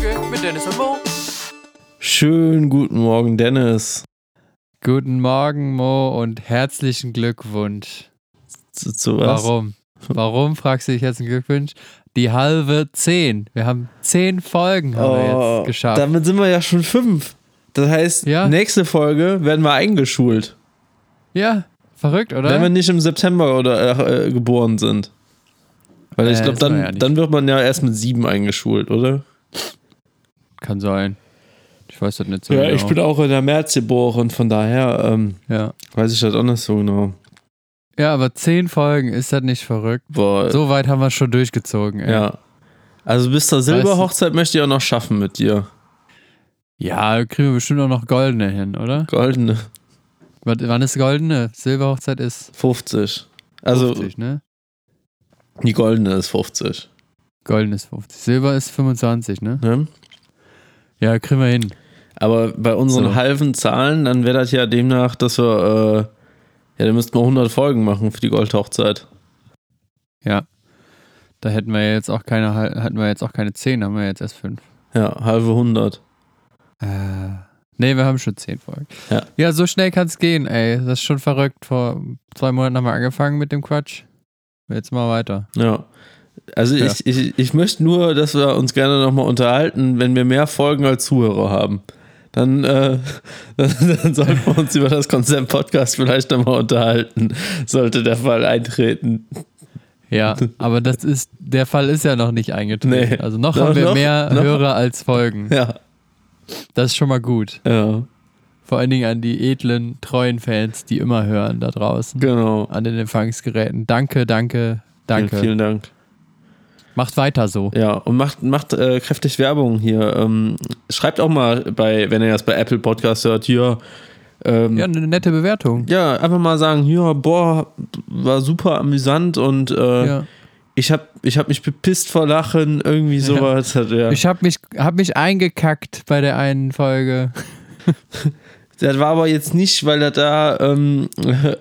Folge mit Dennis und Mo. Schönen guten Morgen, Dennis. Guten Morgen, Mo, und herzlichen Glückwunsch. Zu, zu was? Warum? Warum fragst du dich jetzt einen Glückwunsch? Die halbe zehn. Wir haben zehn Folgen haben wir Oh, jetzt geschafft. damit sind wir ja schon fünf. Das heißt, Ja. nächste Folge werden wir eingeschult. ja, verrückt, oder? Wenn wir nicht im September oder äh, äh, geboren sind. Weil ich Äh, glaube, wir dann, ja dann wird man ja erst mit sieben eingeschult, oder? Kann sein. Ich weiß das nicht so genau. auch in der März geboren, von daher ähm, ja. weiß ich das auch nicht so genau. ja, aber zehn Folgen, ist das nicht verrückt? Boah, So weit haben wir schon durchgezogen, ey. ja. Also bis zur Silberhochzeit möchte ich auch noch schaffen mit dir. Ja, kriegen wir bestimmt auch noch goldene hin, oder? Goldene Was, wann ist goldene? Silberhochzeit ist 50. Also 50, ne? die goldene ist 50. Golden ist 50. Silber ist 25, ne? Ne? Ja, kriegen wir hin. Aber bei unseren So. halben Zahlen, dann wäre das ja demnach, dass wir, äh, ja, dann müssten wir 100 Folgen machen für die Goldhochzeit. Ja. Da hätten wir jetzt auch keine, hatten wir jetzt auch keine 10, haben wir jetzt erst 5. Ja, halbe 100. Äh. Nee, wir haben schon 10 Folgen. Ja. ja, so schnell kann es gehen, ey. Das ist schon verrückt. Vor zwei Monaten haben wir angefangen mit dem Quatsch. Jetzt mal weiter. Ja. Also Ja. Ich, ich, ich möchte nur, dass wir uns gerne nochmal unterhalten, wenn wir mehr Folgen als Zuhörer haben. Dann, äh, dann, dann sollten wir uns über das Konzept Podcast vielleicht nochmal unterhalten, sollte der Fall eintreten. Ja, aber das ist, der Fall ist ja noch nicht eingetreten. Nee. Also noch Noch- haben wir noch- mehr noch- Hörer als Folgen. Ja, Das ist schon mal gut. ja, Vor allen Dingen an die edlen, treuen Fans, die immer hören da draußen. genau. An den Empfangsgeräten. Danke, danke, danke. Vielen, vielen Dank. Macht weiter so. Ja, und macht, macht äh, kräftig Werbung hier. Ähm, schreibt auch mal bei, wenn ihr das bei Apple Podcast hört, hier. Ähm, Ja, ja. eine nette Bewertung. einfach mal sagen, ja, boah, war super amüsant und äh, Ja. ich hab, ich hab mich bepisst vor Lachen, irgendwie sowas. Hat er. Ich habe mich, hab mich eingekackt bei der einen Folge. Das war aber jetzt nicht, weil er da ähm,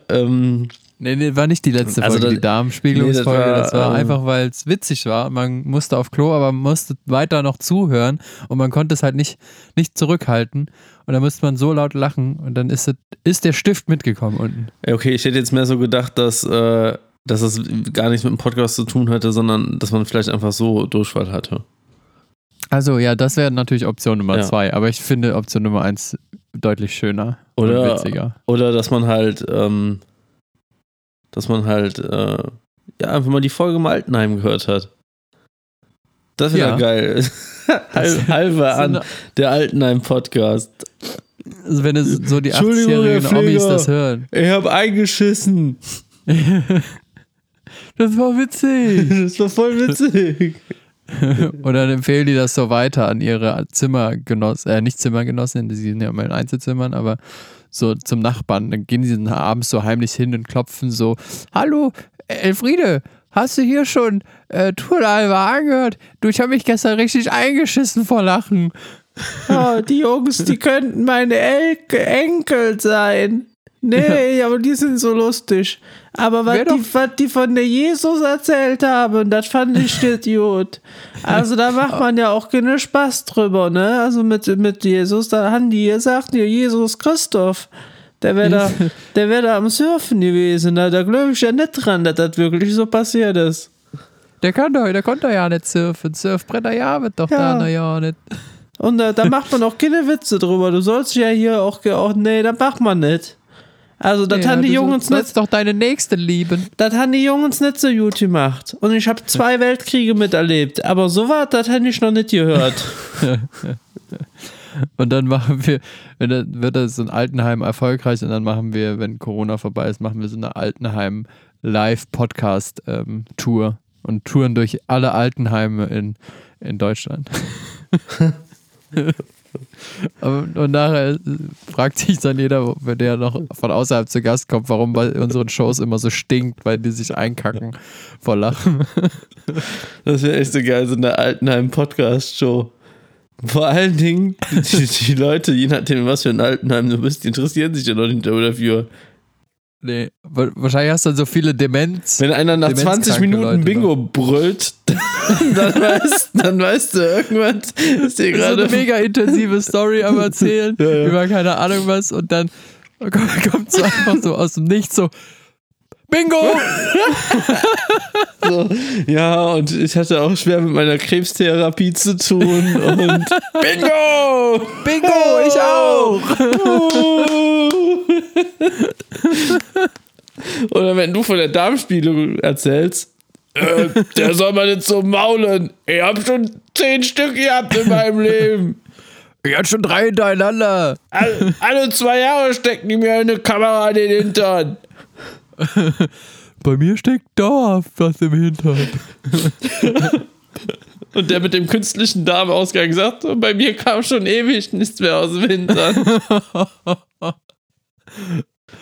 ähm, Nee, nee, war nicht die letzte Also Folge, das- die Darmspiegelungsfolge. nee, das war, das war ähm, einfach, weil es witzig war. Man musste auf Klo, aber man musste weiter noch zuhören und man konnte es halt nicht, nicht zurückhalten. Und dann musste man so laut lachen und dann ist, es, ist der Stift mitgekommen unten. okay, ich hätte jetzt mehr so gedacht, dass, äh, dass es gar nichts mit dem Podcast zu tun hatte, sondern dass man vielleicht einfach so Durchfall hatte. Also ja, das wäre natürlich Option Nummer Ja. zwei, aber ich finde Option Nummer eins deutlich schöner Oder- und witziger. Oder dass man halt, ähm, dass man halt, äh, ja, einfach mal die Folge im Altenheim gehört hat. Das wäre Ja. geil. Halb, halbe an der Altenheim-Podcast. Also wenn es so die Entschuldigung, Herr 80-jährigen Omis das hören. Ich hab eingeschissen. Das war witzig. Das war voll witzig. Und dann empfehlen die das so weiter an ihre Zimmergenossen, äh, nicht Zimmergenossinnen, die sind ja immer in Einzelzimmern, aber so zum Nachbarn. Dann gehen sie dann abends so heimlich hin und klopfen so: Hallo, Elfriede, hast du hier schon äh, Turnalva angehört? Du, ich habe mich gestern richtig eingeschissen vor Lachen. Oh, die Jungs, die könnten meine El Enkel sein. Nee, aber die sind so lustig. Aber was die, was die von der Jesus erzählt haben, das fand ich Idiot. Also da macht man ja auch keinen Spaß drüber, ne? Also mit, mit Jesus, da haben die gesagt, ja, Jesus Christoph, der wäre da, der wär da am Surfen gewesen. Da, da glaube ich ja nicht dran, dass das wirklich so passiert ist. Der kann doch, der konnte doch ja nicht surfen. Surfbretter ja, wird doch Ja. da ja nicht. Und da, da macht man auch keine Witze drüber. Du sollst ja hier auch, auch nee, das macht man nicht. Also, das Ja, haben die Jungs nicht, doch deine Nächste lieben. das haben die Jungs nicht so gut gemacht. Und ich habe zwei Weltkriege miterlebt. Aber sowas, das hätte ich noch nicht gehört. Und dann machen wir, wenn dann wird das so ein Altenheim erfolgreich und dann machen wir, wenn Corona vorbei ist, machen wir so eine Altenheim Live-Podcast-Tour und touren durch alle Altenheime in, in Deutschland. Und nachher fragt sich dann jeder, wenn der noch von außerhalb zu Gast kommt, warum bei unseren Shows immer so stinkt, weil die sich einkacken vor Lachen. Das wäre echt so geil, so eine Altenheim-Podcast-Show. Vor allen Dingen, die, die Leute, je nachdem, was für ein Altenheim du bist, die interessieren sich ja noch nicht dafür. Nee, wa- wahrscheinlich hast du dann so viele Demenz. Wenn einer nach 20 Demenzkranke Minuten Leute Bingo brüllt, dann, weißt, dann weißt du, irgendwas ist dir so gerade. eine mega intensive Story am Erzählen Ja, ja. über keine Ahnung was und dann kommt, kommt so einfach so aus dem Nichts so Bingo! So, ja, und ich hatte auch schwer mit meiner Krebstherapie zu tun und Bingo! Bingo, ich auch! Oder wenn du von der Darmspiegelung erzählst, äh, der soll mal nicht so maulen. Ich hab schon zehn Stück gehabt in meinem Leben. Ich hatte schon drei hintereinander. Alle, alle zwei Jahre stecken die mir eine Kamera in den Hintern. Bei mir steckt dauerhaft was im Hintern. Und der mit dem künstlichen Darmausgang sagt, bei mir kam schon ewig nichts mehr aus dem Hintern. oh,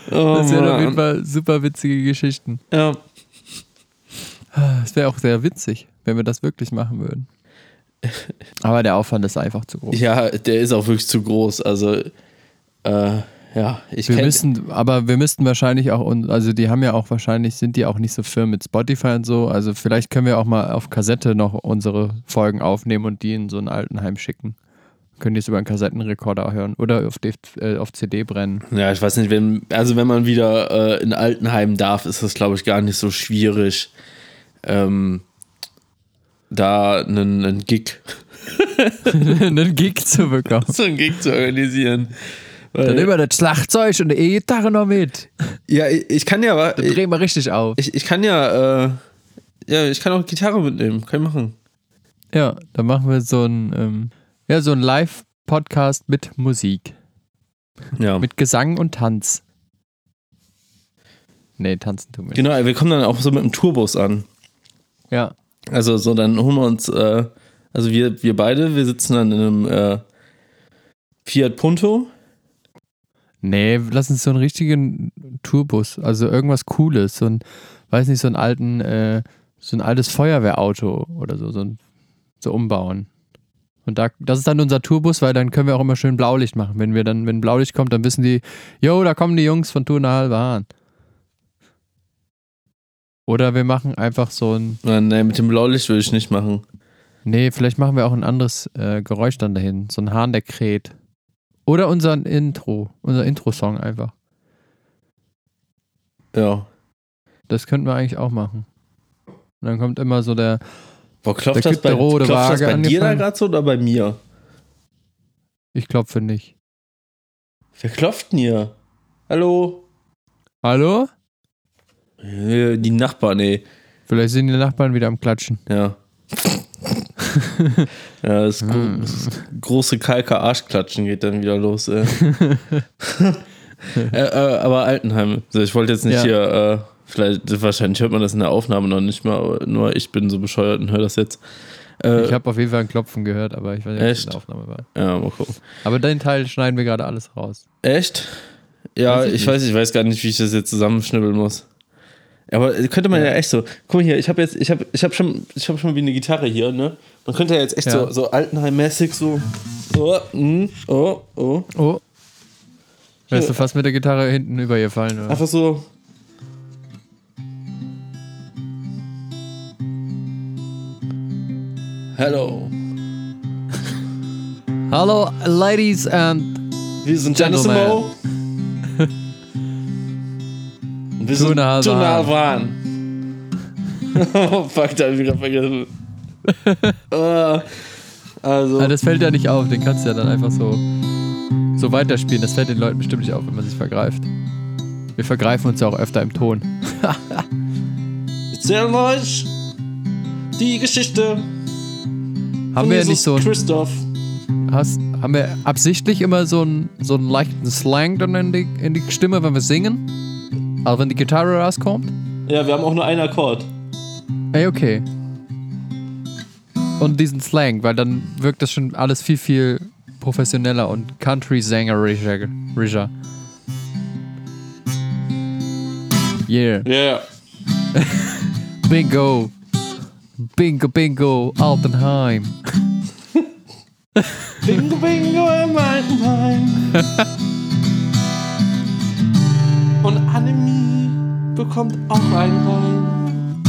Das wären auf jeden. Fall super witzige Geschichten. Ja. Es wäre auch sehr witzig, wenn wir das wirklich machen würden. Aber der Aufwand ist einfach zu groß. ja, der ist auch wirklich zu groß. Also, äh, ja, ich Wir müssen, aber wir müssten wahrscheinlich auch, also die haben ja auch wahrscheinlich, sind die auch nicht so firm mit Spotify und so. Also vielleicht können wir auch mal auf Kassette noch unsere Folgen aufnehmen und die in so ein Altenheim schicken. Können die es über einen Kassettenrekorder hören oder auf, äh, auf CD brennen. Ja, ich weiß nicht, wenn, also wenn man wieder äh, in Altenheim darf, ist das, glaube ich, gar nicht so schwierig, ähm, da einen, einen Gig, einen Gig zu bekommen. so einen Gig zu organisieren. Dann immer das Schlagzeug und die E-Gitarre noch mit. ja, ich, ich kann ja, Dann ich, drehen wir richtig auf. ich, ich kann ja, äh, ja, ich kann auch Gitarre mitnehmen, kann ich machen. Ja, dann machen wir so ein, ähm, ja, so ein Live-Podcast mit Musik. Ja. Mit Gesang und Tanz. Nee, tanzen tun wir nicht. Genau, wir kommen dann auch so mit dem Tourbus an. Ja. Also so, dann holen wir uns, äh, also wir, wir beide, wir sitzen dann in einem äh, Fiat Punto. Nee, lass uns so einen richtigen Tourbus, also irgendwas Cooles, so ein, weiß nicht, so einen alten, äh, so ein altes Feuerwehrauto oder so, so, ein, so umbauen. Und da, das ist dann unser Tourbus, weil dann können wir auch immer schön Blaulicht machen. Wenn wir dann, wenn Blaulicht kommt, dann wissen die, yo, da kommen die Jungs von Tour halbe Hahn. Oder wir machen einfach so ein, Äh, nee, mit dem Blaulicht würde ich nicht machen. nee, vielleicht machen wir auch ein anderes äh, Geräusch dann dahin, so ein Hahn, der kräht. Oder unser Intro, unser Intro-Song einfach. Ja. Das könnten wir eigentlich auch machen. Und dann kommt immer so der, Boah, klopft Da das bei, der rote klopft das bei dir da gerade so oder bei mir? ich klopfe nicht. Wer klopft denn hier? Hallo? Hallo? Äh, Die Nachbarn, ey. Vielleicht sind die Nachbarn wieder am Klatschen. Ja. Ja, das, gro Hm. das große kalke Arschklatschen geht dann wieder los, ey. äh, äh, aber Altenheim. Also ich wollte jetzt nicht Ja. hier, äh, vielleicht, wahrscheinlich hört man das in der Aufnahme noch nicht mal, nur ich bin so bescheuert und höre das jetzt. Äh, Ich habe auf jeden Fall ein Klopfen gehört, aber ich weiß nicht, ob es Echt? eine Aufnahme war. ja, mal gucken. Aber den Teil schneiden wir gerade alles raus. Echt? Ja, Weiß ich, ich weiß, ich weiß gar nicht, wie ich das jetzt zusammenschnibbeln muss. Aber könnte man ja, echt so. Guck mal hier, ich habe jetzt, ich habe, ich habe schon, ich habe schon wie eine Gitarre hier, ne? Man könnte ja jetzt echt Ja. so, so Altenheim-mäßig so. Oh, mm, oh, oh. Oh. Wärst Ja. du fast mit der Gitarre hinten über ihr fallen, oder? Einfach so. Hello. Hallo, Ladies and Wir sind Gentlemen. Janissimo. Wir sind Tuna Halvan. Halvan. Oh, fuck, da hab ich wieder vergessen. Äh, also, Ah, das fällt ja nicht auf, den kannst du ja dann einfach so, so weiterspielen. Das fällt den Leuten bestimmt nicht auf, wenn man sich vergreift. Wir vergreifen uns ja auch öfter im Ton. wir erzählen euch die Geschichte Haben wir ja nicht so ein, Christoph. hast, haben wir absichtlich immer so einen, so einen leichten Slang dann in die, in die Stimme, wenn wir singen? Also wenn die Gitarre rauskommt? Ja, wir haben auch nur einen Akkord. Ey, okay. Und diesen Slang, weil dann wirkt das schon alles viel, viel professioneller und Country-Sänger-rischer. rischer. Yeah. Ja. Bingo. Bingo, bingo, Altenheim. Bingo, bingo im Altenheim. bekommt auch einen Reim.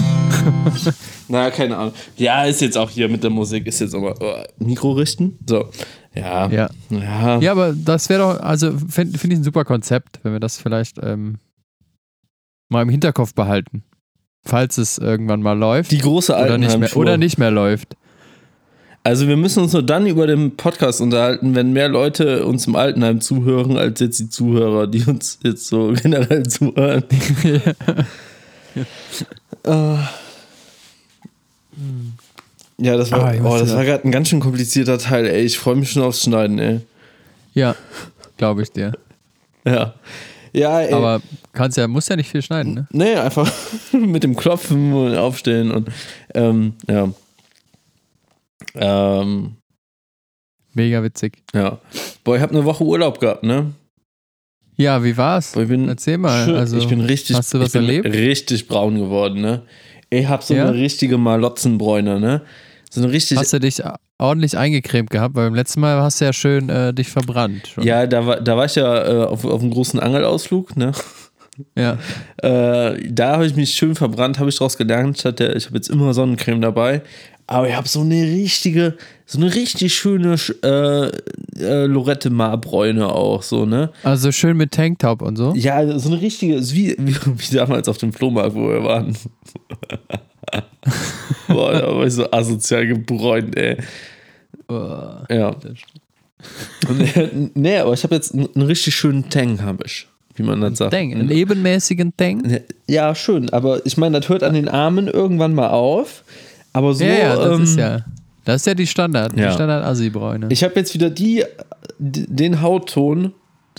Na, keine Ahnung. Ja, ist jetzt auch hier mit der Musik, ist jetzt aber oh, Mikro richten. So. Ja. Ja. Ja. Ja, aber das wäre doch, also finde find ich ein super Konzept, wenn wir das vielleicht ähm, mal im Hinterkopf behalten. Falls es irgendwann mal läuft. Die große oder nicht, mehr, oder nicht mehr läuft. Also wir müssen uns nur dann über den Podcast unterhalten, wenn mehr Leute uns im Altenheim zuhören, als jetzt die Zuhörer, die uns jetzt so generell zuhören. Äh. Ja, das war, Ah, oh, das war gerade ein ganz schön komplizierter Teil, ey. Ich freue mich schon aufs Schneiden, ey. Ja, glaube ich dir. Ja. Ja, ey. Aber kannst ja, musst ja nicht viel schneiden, ne? Nee, einfach mit dem Klopfen und Aufstehen und ähm, ja. Ähm, Mega witzig. ja. Boah, ich habe eine Woche Urlaub gehabt, ne? Ja, wie war's? Boah, ich bin, Erzähl mal. schön- Also, ich bin richtig, hast du was ich bin erlebt? richtig braun geworden, ne? Ich hab so Ja? eine richtige Malotzenbräune, ne? So eine richtig. Hast du dich ordentlich eingecremt gehabt? Weil beim letzten Mal hast du ja schön äh, dich verbrannt. Schon. ja, da war, da war ich ja äh, auf, auf einem großen Angelausflug, ne? ja. Äh, da habe ich mich schön verbrannt, habe ich daraus gelernt. Ich, hatte- ich habe jetzt immer Sonnencreme dabei. Aber ich habe so eine richtige, so eine richtig schöne äh, äh, Lorette Marbräune auch, so, ne? Also schön mit Tanktop und so. Ja, so eine richtige, wie, wie, wie damals auf dem Flohmarkt, wo wir waren. Boah, da war ich so asozial gebräunt, ey. Oh, Ja. Und, nee, aber ich habe jetzt einen, einen richtig schönen Tang, habe ich, wie man das sagt. Dang, einen ebenmäßigen Dang. Ja, schön, aber ich meine, das hört an den Armen irgendwann mal auf. Aber so, Ja, ja, das ähm, ist ja. Das ist ja die Standard, Ja. die Standard Assi-Bräune. Ich habe jetzt wieder die, den Hautton,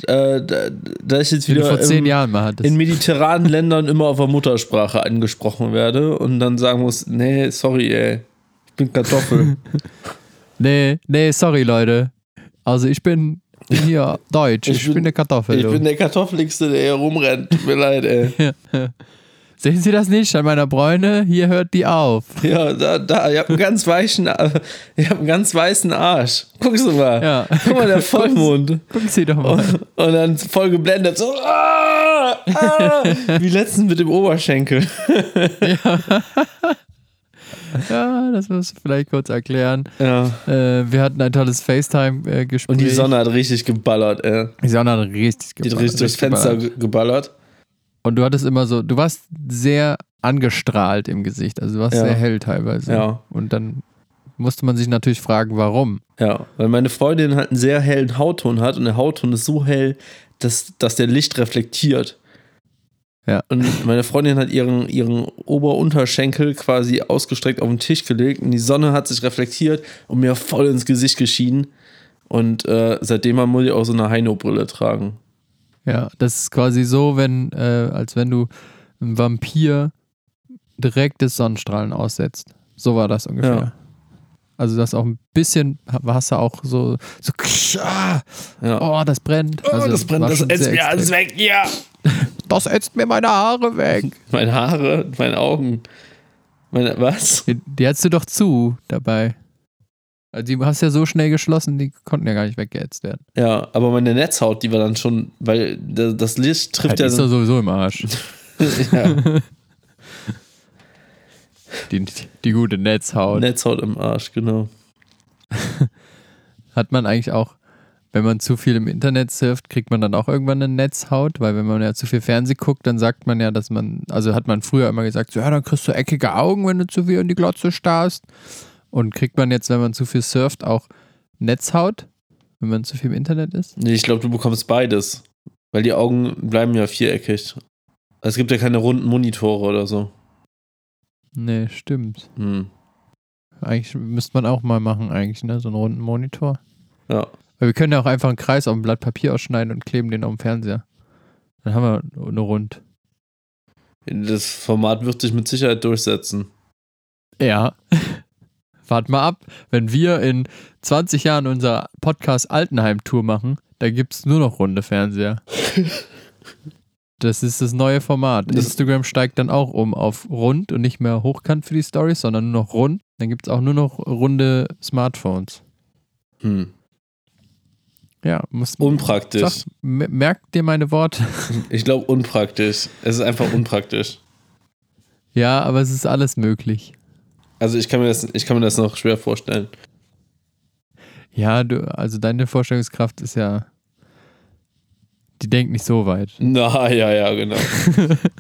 äh, da, da ich jetzt wieder vor zehn im- Jahren mal hattest. in mediterranen Ländern immer auf der Muttersprache angesprochen werde und dann sagen muss, nee, sorry, ey, ich bin Kartoffel. Nee, nee, sorry, Leute. Also ich bin, bin hier Deutsch. Ich, Ich bin- bin, eine Kartoffel. ich du. bin der Kartoffeligste, der hier rumrennt. Tut mir leid, ey. Sehen Sie das nicht an meiner Bräune? Hier hört die auf. Ja, da, da, ihr habt einen ganz weichen, ihr habt einen ganz weißen Arsch. Guckst du mal. Ja. Guck mal, der Vollmond. Gucken Sie doch mal. Und dann voll geblendet, so, ah, ah, wie letztens mit dem Oberschenkel. Ja, das musst du vielleicht kurz erklären. Ja. Äh, wir hatten ein tolles FaceTime-Gespräch. Und die Sonne hat richtig geballert, ey. Die Sonne hat richtig Die hat geballert, richtig durchs Fenster geballert. ge- geballert. Und du hattest immer so, du warst sehr angestrahlt im Gesicht. Also du warst Ja. sehr hell teilweise. Ja. Und dann musste man sich natürlich fragen, warum. Ja, weil meine Freundin halt einen sehr hellen Hautton hat und der Hautton ist so hell, dass, dass der Licht reflektiert. Ja. Und meine Freundin hat ihren, ihren Ober-Unterschenkel quasi ausgestreckt auf den Tisch gelegt und die Sonne hat sich reflektiert und mir voll ins Gesicht geschienen. Und äh, seitdem muss ich auch so eine Heino-Brille tragen. Ja, das ist quasi so, wenn, äh, als wenn du einem Vampir direkt des Sonnenstrahlen aussetzt. So war das ungefähr. Ja. Also das auch ein bisschen, hast du auch so, so ah, Ja. oh, das brennt. Oh, also, das brennt, das ätzt mir alles weg, ja! Das ätzt mir meine Haare weg. Meine Haare, meine Augen. Meine, was? Die, die hattest du doch zu dabei. Also die hast ja so schnell geschlossen, die konnten ja gar nicht weggeätzt werden. Ja, aber meine Netzhaut, die war dann schon, weil da- das Licht trifft die ja, ist doch sowieso im Arsch. ja Die, die gute Netzhaut. Netzhaut im Arsch, genau. Hat man eigentlich auch, wenn man zu viel im Internet surft, kriegt man dann auch irgendwann eine Netzhaut? Weil wenn man ja zu viel Fernsehen guckt, dann sagt man ja, dass man, also hat man früher immer gesagt, so, ja, dann kriegst du eckige Augen, wenn du zu viel in die Glotze starrst. Und kriegt man jetzt, wenn man zu viel surft, auch Netzhaut, wenn man zu viel im Internet ist? Nee, ich glaube, du bekommst beides. Weil die Augen bleiben ja viereckig. Es gibt ja keine runden Monitore oder so. Nee, stimmt. Hm. Eigentlich müsste man auch mal machen, eigentlich, ne? So einen runden Monitor. Ja. Weil wir können ja auch einfach einen Kreis auf ein Blatt Papier ausschneiden und kleben den auf dem Fernseher. Dann haben wir eine Rund. Das Format wird sich mit Sicherheit durchsetzen. Ja. Wart mal ab, wenn wir in 20 Jahren unser Podcast Altenheim-Tour machen, da gibt es nur noch runde Fernseher. Das ist das neue Format. Instagram steigt dann auch um auf rund und nicht mehr hochkant für die Stories, sondern nur noch rund. Dann gibt es auch nur noch runde Smartphones. Hm. Ja, muss Unpraktisch. Sag, merkt dir meine Worte. Ich glaube, unpraktisch. Es ist einfach unpraktisch. Ja, aber es ist alles möglich. Also ich kann mir das, ich kann mir das noch schwer vorstellen. Ja, du, also deine Vorstellungskraft ist ja. Die denkt nicht so weit. Na, ja, ja, genau.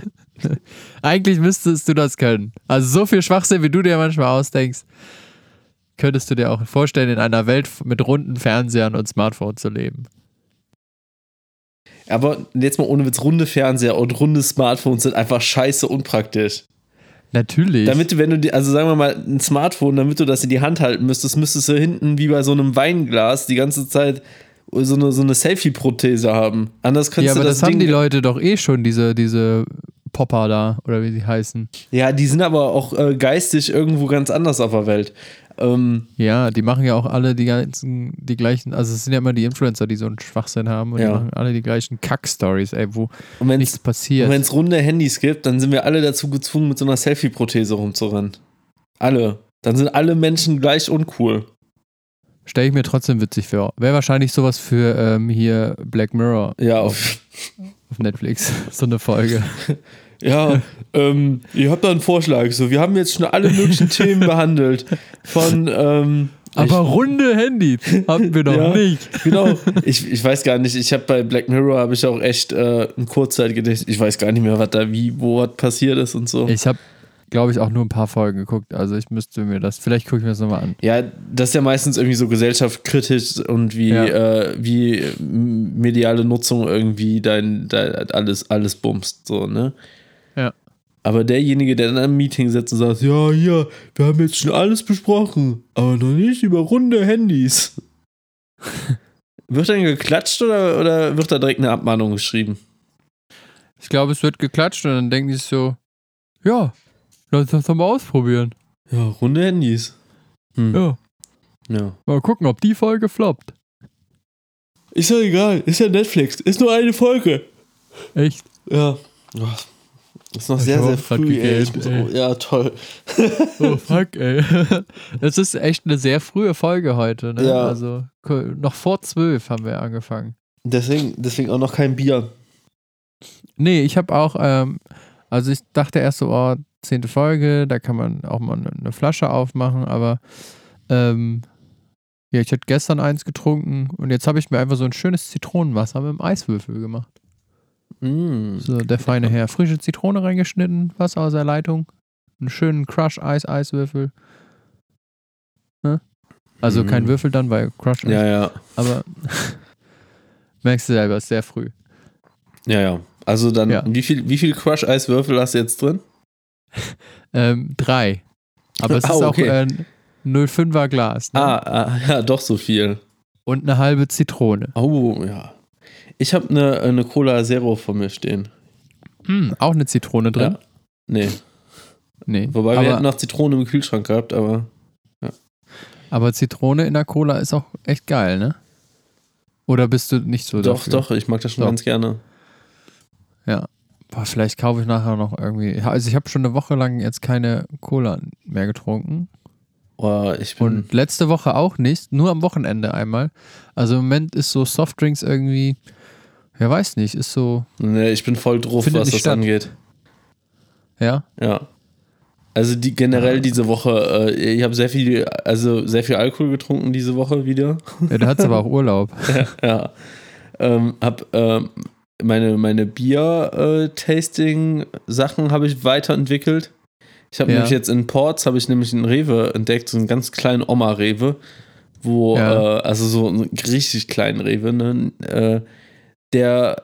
Eigentlich müsstest du das können. Also so viel Schwachsinn, wie du dir manchmal ausdenkst, könntest du dir auch vorstellen, in einer Welt mit runden Fernsehern und Smartphones zu leben. Aber jetzt mal ohne Witz, runde Fernseher und runde Smartphones sind einfach scheiße unpraktisch. Natürlich. Damit du, wenn du die, also sagen wir mal, ein Smartphone, damit du das in die Hand halten müsstest, müsstest du hinten wie bei so einem Weinglas die ganze Zeit so eine, so eine Selfie-Prothese haben. Anders könntest ja, aber du das, das, haben Ding. die Leute doch eh schon, diese, diese Popper da, oder wie sie heißen. ja, die sind aber auch äh, geistig irgendwo ganz anders auf der Welt. Ähm, Ja, die machen ja auch alle die ganzen, die gleichen, also es sind ja immer die Influencer, die so einen Schwachsinn haben und Ja. die machen alle die gleichen Kack-Stories, ey, wo und nichts passiert. wenn es runde Handys gibt, dann sind wir alle dazu gezwungen, mit so einer Selfie-Prothese rumzurennen. Alle. Dann sind alle Menschen gleich uncool. Stelle ich mir trotzdem witzig vor. Wäre wahrscheinlich sowas für ähm, hier Black Mirror Ja, auf, auf Netflix, so eine Folge. Ja, ähm, ihr habt da einen Vorschlag. So, wir haben jetzt schon alle möglichen Themen behandelt. Von, ähm, Aber runde Handys hatten wir doch Ja. nicht. ich, genau, ich, ich weiß gar nicht, ich habe bei Black Mirror habe ich auch echt äh, ein Kurzzeitgedächtnis. Ich weiß gar nicht mehr, was da wie, wo was passiert ist und so. Ich habe, glaube ich, auch nur ein paar Folgen geguckt. Also ich müsste mir das, vielleicht gucke ich mir das nochmal an. Ja, das ist ja meistens irgendwie so gesellschaftskritisch und wie, Ja. äh, wie mediale Nutzung irgendwie dein, dein alles, alles bumst, so, ne? Ja. Aber derjenige, der dann im Meeting sitzt und sagt, ja, hier, wir haben jetzt schon alles besprochen, aber noch nicht über runde Handys. wird dann geklatscht oder, oder wird da direkt eine Abmahnung geschrieben? Ich glaube, es wird geklatscht und dann denken die so, ja, lass uns das doch mal ausprobieren. Ja, runde Handys. Hm. Ja, ja. mal gucken, ob die Folge floppt. Ist ja egal, ist ja Netflix, ist nur eine Folge. Echt? Ja. Oh, Ist noch Ich sehr, hab sehr früh. Ey. Muss, oh, ja, toll. Oh, fuck, ey. Das ist echt eine sehr frühe Folge heute, ne? Ja. Also noch vor zwölf haben wir angefangen. Deswegen, deswegen auch noch kein Bier. Nee, ich habe auch, ähm, also ich dachte erst so, oh, zehnte Folge, da kann man auch mal eine, eine Flasche aufmachen, aber ähm, ja, ich hatte gestern eins getrunken und jetzt habe ich mir einfach so ein schönes Zitronenwasser mit einem Eiswürfel gemacht. Mm. So, der feine Herr. Frische Zitrone reingeschnitten, Wasser aus der Leitung, einen schönen Crush-Eis-Eiswürfel. Ne? Also Mhm. kein Würfel dann bei Crush, Ja, ja. aber merkst du selber, ist sehr früh. Ja, ja. Also dann, Ja. wie viel, wie viel Crush-Eiswürfel hast du jetzt drin? Ähm, drei. Aber es Ah, ist auch okay. äh, ein 05er Glas. Ne? Ah, ah, ja, doch so viel. Und eine halbe Zitrone. Oh, ja. Ich habe eine, eine Cola Zero vor mir stehen. Hm, auch eine Zitrone drin? Ja. Nee. Nee. Wobei wir hätten noch Zitrone im Kühlschrank gehabt, aber. aber Zitrone in der Cola ist auch echt geil, ne? Oder bist du nicht so doch, dafür? doch, ich mag das schon Doch. ganz gerne. Ja. Boah, vielleicht kaufe ich nachher noch irgendwie. Also ich habe schon eine Woche lang jetzt keine Cola mehr getrunken. Oh, ich bin. Und letzte Woche auch nicht, nur am Wochenende einmal. Also im Moment ist so Softdrinks irgendwie, ja weiß nicht, ist so, nee, ich bin voll drauf, Findet was das statt. angeht. ja. Ja. Also die generell diese Woche, äh, ich habe sehr viel, also sehr viel Alkohol getrunken diese Woche wieder. ja der hat aber auch Urlaub. ja. Ähm, hab ähm, meine, meine Bier-Tasting-Sachen habe ich weiterentwickelt. Ich habe Ja. nämlich jetzt in Ports habe ich nämlich einen Rewe entdeckt, so einen ganz kleinen Oma-Rewe, wo, Ja. äh, also so einen richtig kleinen Rewe, ne, äh, der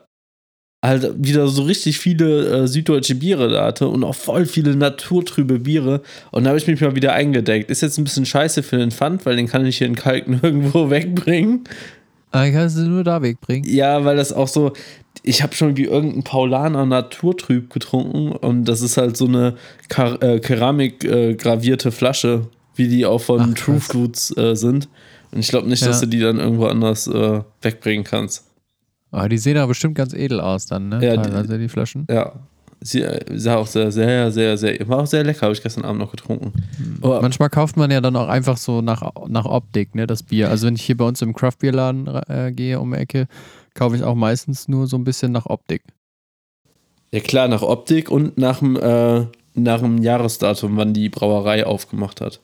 halt wieder so richtig viele äh, süddeutsche Biere da hatte und auch voll viele naturtrübe Biere. Und da habe ich mich mal wieder eingedeckt. Ist jetzt ein bisschen scheiße für den Pfand, weil den kann ich hier in Kalk nirgendwo wegbringen. Aber kannst du nur da wegbringen. Ja, weil das auch so, ich habe schon wie irgendein Paulaner Naturtrüb getrunken und das ist halt so eine Kar äh, Keramik äh, gravierte Flasche, wie die auch von Ach, True. Fruits äh, sind. Und ich glaube nicht, dass Ja. du die dann irgendwo anders äh, wegbringen kannst. Aber die sehen aber bestimmt ganz edel aus dann, ne? Ja, die- die Flaschen. Ja. Sie äh, sah auch sehr, sehr, sehr, sehr, war auch sehr lecker, habe ich gestern Abend noch getrunken. Aber, Manchmal kauft man ja dann auch einfach so nach, nach Optik, ne, das Bier. Also wenn ich hier bei uns im Craft-Bier-Laden äh, gehe um die Ecke, kaufe ich auch meistens nur so ein bisschen nach Optik. ja klar, nach Optik und nach dem, äh, nach dem Jahresdatum, wann die Brauerei aufgemacht hat.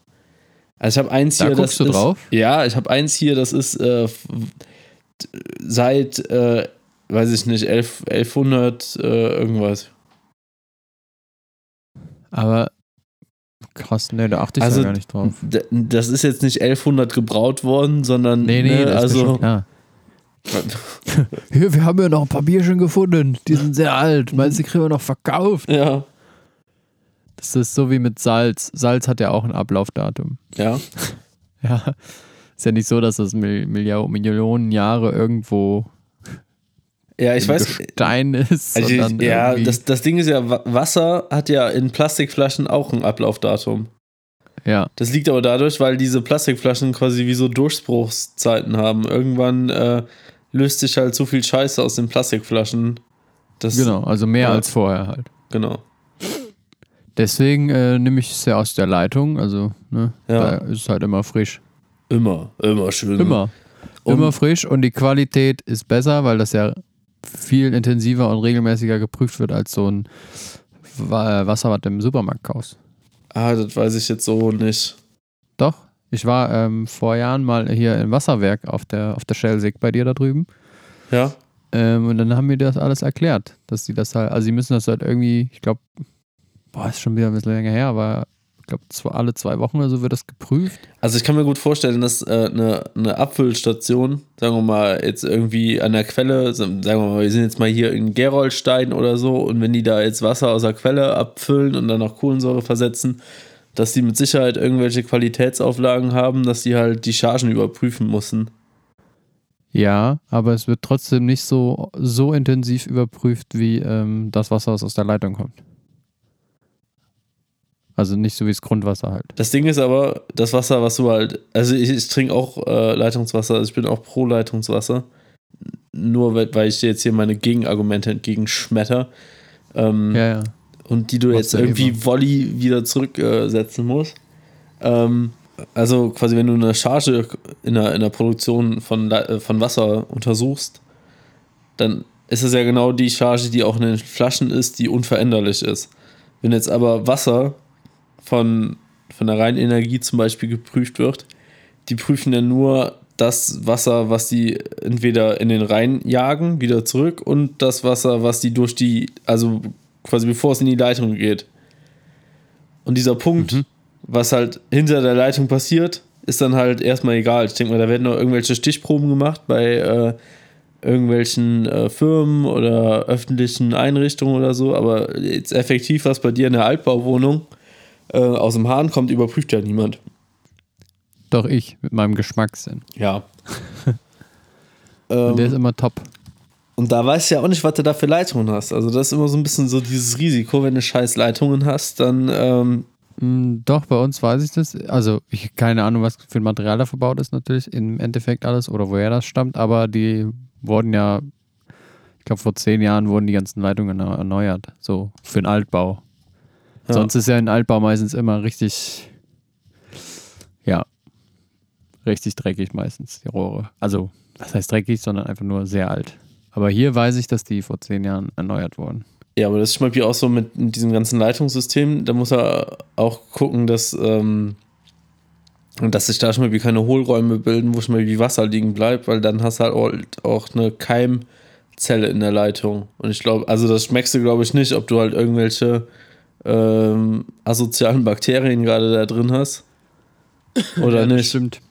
Also ich habe eins Da hier, guckst das du ist, drauf? Ja, ich habe eins hier, das ist äh, seit, äh, weiß ich nicht, 11, 1100 äh, irgendwas. Aber krass, ne, da achte ich Also, ja gar nicht drauf. Das ist jetzt nicht 1100 gebraut worden, sondern Nee, nee, ne, also klar. Hier, wir haben ja noch ein paar Bierchen gefunden. Die sind sehr alt. Meinst du, die kriegen wir noch verkauft? ja, Das ist so wie mit Salz. Salz hat ja auch ein Ablaufdatum. ja. Ja. Ist ja nicht so, dass das Millionen Jahre irgendwo Ja, ich weiß. Gestein ist. Also ich, ja, das, das Ding ist ja, Wa- Wasser hat ja in Plastikflaschen auch ein Ablaufdatum. ja. Das liegt aber dadurch, weil diese Plastikflaschen quasi wie so Durchbruchszeiten haben. Irgendwann äh, löst sich halt so viel Scheiße aus den Plastikflaschen. Genau, also mehr Ja. als vorher halt. Genau. Deswegen äh, nehme ich es ja aus der Leitung. Also, ne, Ja. da ist es halt immer frisch. Immer, immer schön. Immer. Und- immer frisch und die Qualität ist besser, weil das ja viel intensiver und regelmäßiger geprüft wird als so ein Wa- Wasser, was du im Supermarkt kaufst. Ah, das weiß ich jetzt so nicht. Doch. Ich war ähm, vor Jahren mal hier im Wasserwerk auf der, auf der Schelsig bei dir da drüben. Ja? Ähm, und dann haben mir das alles erklärt, dass sie das halt, also sie müssen das halt irgendwie, ich glaube, boah, ist schon wieder ein bisschen länger her, aber glaube, alle zwei Wochen oder so wird das geprüft. Also ich kann mir gut vorstellen, dass äh, eine, eine Abfüllstation, sagen wir mal, jetzt irgendwie an der Quelle, sagen wir mal, wir sind jetzt mal hier in Gerolstein oder so und wenn die da jetzt Wasser aus der Quelle abfüllen und dann noch Kohlensäure versetzen, dass die mit Sicherheit irgendwelche Qualitätsauflagen haben, dass die halt die Chargen überprüfen müssen. Ja, aber es wird trotzdem nicht so, so intensiv überprüft, wie ähm, das Wasser, was aus der Leitung kommt. Also nicht so wie das Grundwasser halt. Das Ding ist aber, das Wasser, was du halt, also ich, ich trinke auch äh, Leitungswasser, also ich bin auch pro Leitungswasser. Nur weil, weil ich dir jetzt hier meine Gegenargumente entgegenschmetter. Ähm, Ja, ja. und die du Macht jetzt irgendwie immer. Volley wieder zurücksetzen musst. Ähm, also quasi, wenn du eine Charge in der, in der Produktion von, äh, von Wasser untersuchst, dann ist es ja genau die Charge, die auch in den Flaschen ist, die unveränderlich ist. Wenn jetzt aber Wasser von, von der reinen Energie zum Beispiel geprüft wird, die prüfen ja nur das Wasser, was die entweder in den Rhein jagen, wieder zurück und das Wasser, was die durch die, also quasi bevor es in die Leitung geht. Und dieser Punkt, Mhm. was halt hinter der Leitung passiert, ist dann halt erstmal egal. Ich denke mal, da werden noch irgendwelche Stichproben gemacht bei äh, irgendwelchen äh, Firmen oder öffentlichen Einrichtungen oder so, aber jetzt effektiv, was bei dir in der Altbauwohnung äh, aus dem Hahn kommt, überprüft ja niemand. Doch ich mit meinem Geschmackssinn. Ja. Und der ist ähm, immer top. und da weißt du ja auch nicht, was du da für Leitungen hast. Also das ist immer so ein bisschen so dieses Risiko, wenn du scheiß Leitungen hast, dann ähm, Mm, Doch, bei uns weiß ich das. Also, ich keine Ahnung, was für ein Material da verbaut ist, natürlich, im Endeffekt alles oder woher das stammt, aber die wurden ja, ich glaube, vor zehn Jahren wurden die ganzen Leitungen erneu- erneuert. So, für den Altbau. Ja. Sonst ist ja ein Altbau meistens immer richtig, ja, richtig dreckig meistens, die Rohre. Also, was heißt dreckig, sondern einfach nur sehr alt. Aber hier weiß ich, dass die vor zehn Jahren erneuert wurden. Ja, aber das ist zum Beispiel auch so mit diesem ganzen Leitungssystem, da muss er auch gucken, dass, ähm, dass sich da zum Beispiel keine Hohlräume bilden, wo zum Beispiel Wasser liegen bleibt, weil dann hast du halt auch eine Keimzelle in der Leitung. Und ich glaube, also das schmeckst du, glaube ich, nicht, ob du halt irgendwelche ähm, asozialen Bakterien gerade da drin hast. Oder Ja, das nicht. Stimmt.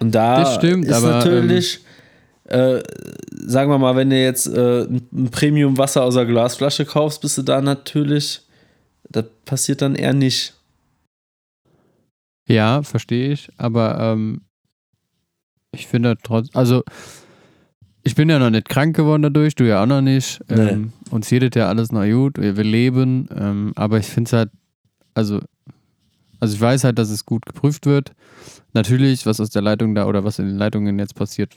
Und da Das stimmt, ist aber, natürlich, äh, sagen wir mal, wenn du jetzt äh, ein Premium-Wasser aus der Glasflasche kaufst, bist du da natürlich, das passiert dann eher nicht. Ja, verstehe ich, aber ähm, ich finde trotz, also ich bin ja noch nicht krank geworden dadurch, du ja auch noch nicht. Nee. Ähm, uns geht ja alles noch gut, wir, leben, ähm, aber ich finde es halt, also, also ich weiß halt, dass es gut geprüft wird. Natürlich, was aus der Leitung da oder was in den Leitungen jetzt passiert,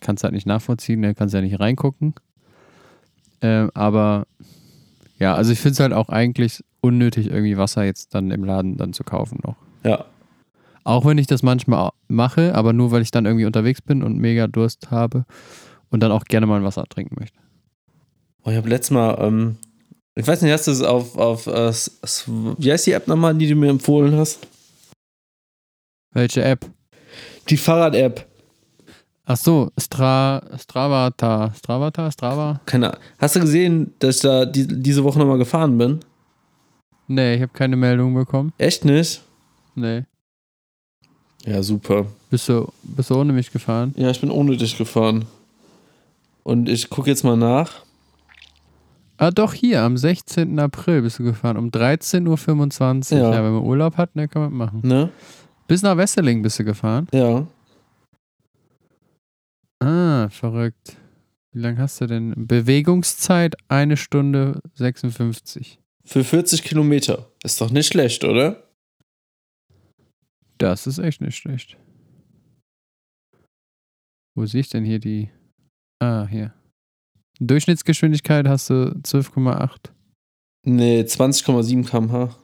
kannst du halt nicht nachvollziehen, da kannst ja nicht reingucken. Ähm, aber ja, also ich finde es halt auch eigentlich unnötig, irgendwie Wasser jetzt dann im Laden dann zu kaufen noch. Ja. Auch wenn ich das manchmal mache, aber nur weil ich dann irgendwie unterwegs bin und mega Durst habe und dann auch gerne mal ein Wasser trinken möchte. Oh, ich habe letztes Mal, ähm, Ich weiß nicht, hast du es auf, auf äh, wie heißt die App nochmal, die du mir empfohlen hast? Welche App? Die Fahrrad-App. Ach so, Stra, Stravata. Stravata? Strava? Keine Ahnung. Hast du gesehen, dass ich da die, diese Woche nochmal gefahren bin? Nee, ich habe keine Meldung bekommen. Echt nicht? Nee. Ja, super. Bist du, bist du ohne mich gefahren? Ja, ich bin ohne dich gefahren. Und ich gucke jetzt mal nach. Ah, doch, hier, am 16. April bist du gefahren, um 13.25 Uhr. Ja. Ja. wenn man Urlaub hat, ne, kann man machen. Ne? Bis nach Wesseling bist du gefahren. Ja. Ah, verrückt. Wie lange hast du denn? Bewegungszeit eine Stunde 56. Für 40 Kilometer. Ist doch nicht schlecht, oder? Das ist echt nicht schlecht. Wo sehe ich denn hier die? Ah, hier. Durchschnittsgeschwindigkeit hast du 12,8. Nee, 20,7 km/h.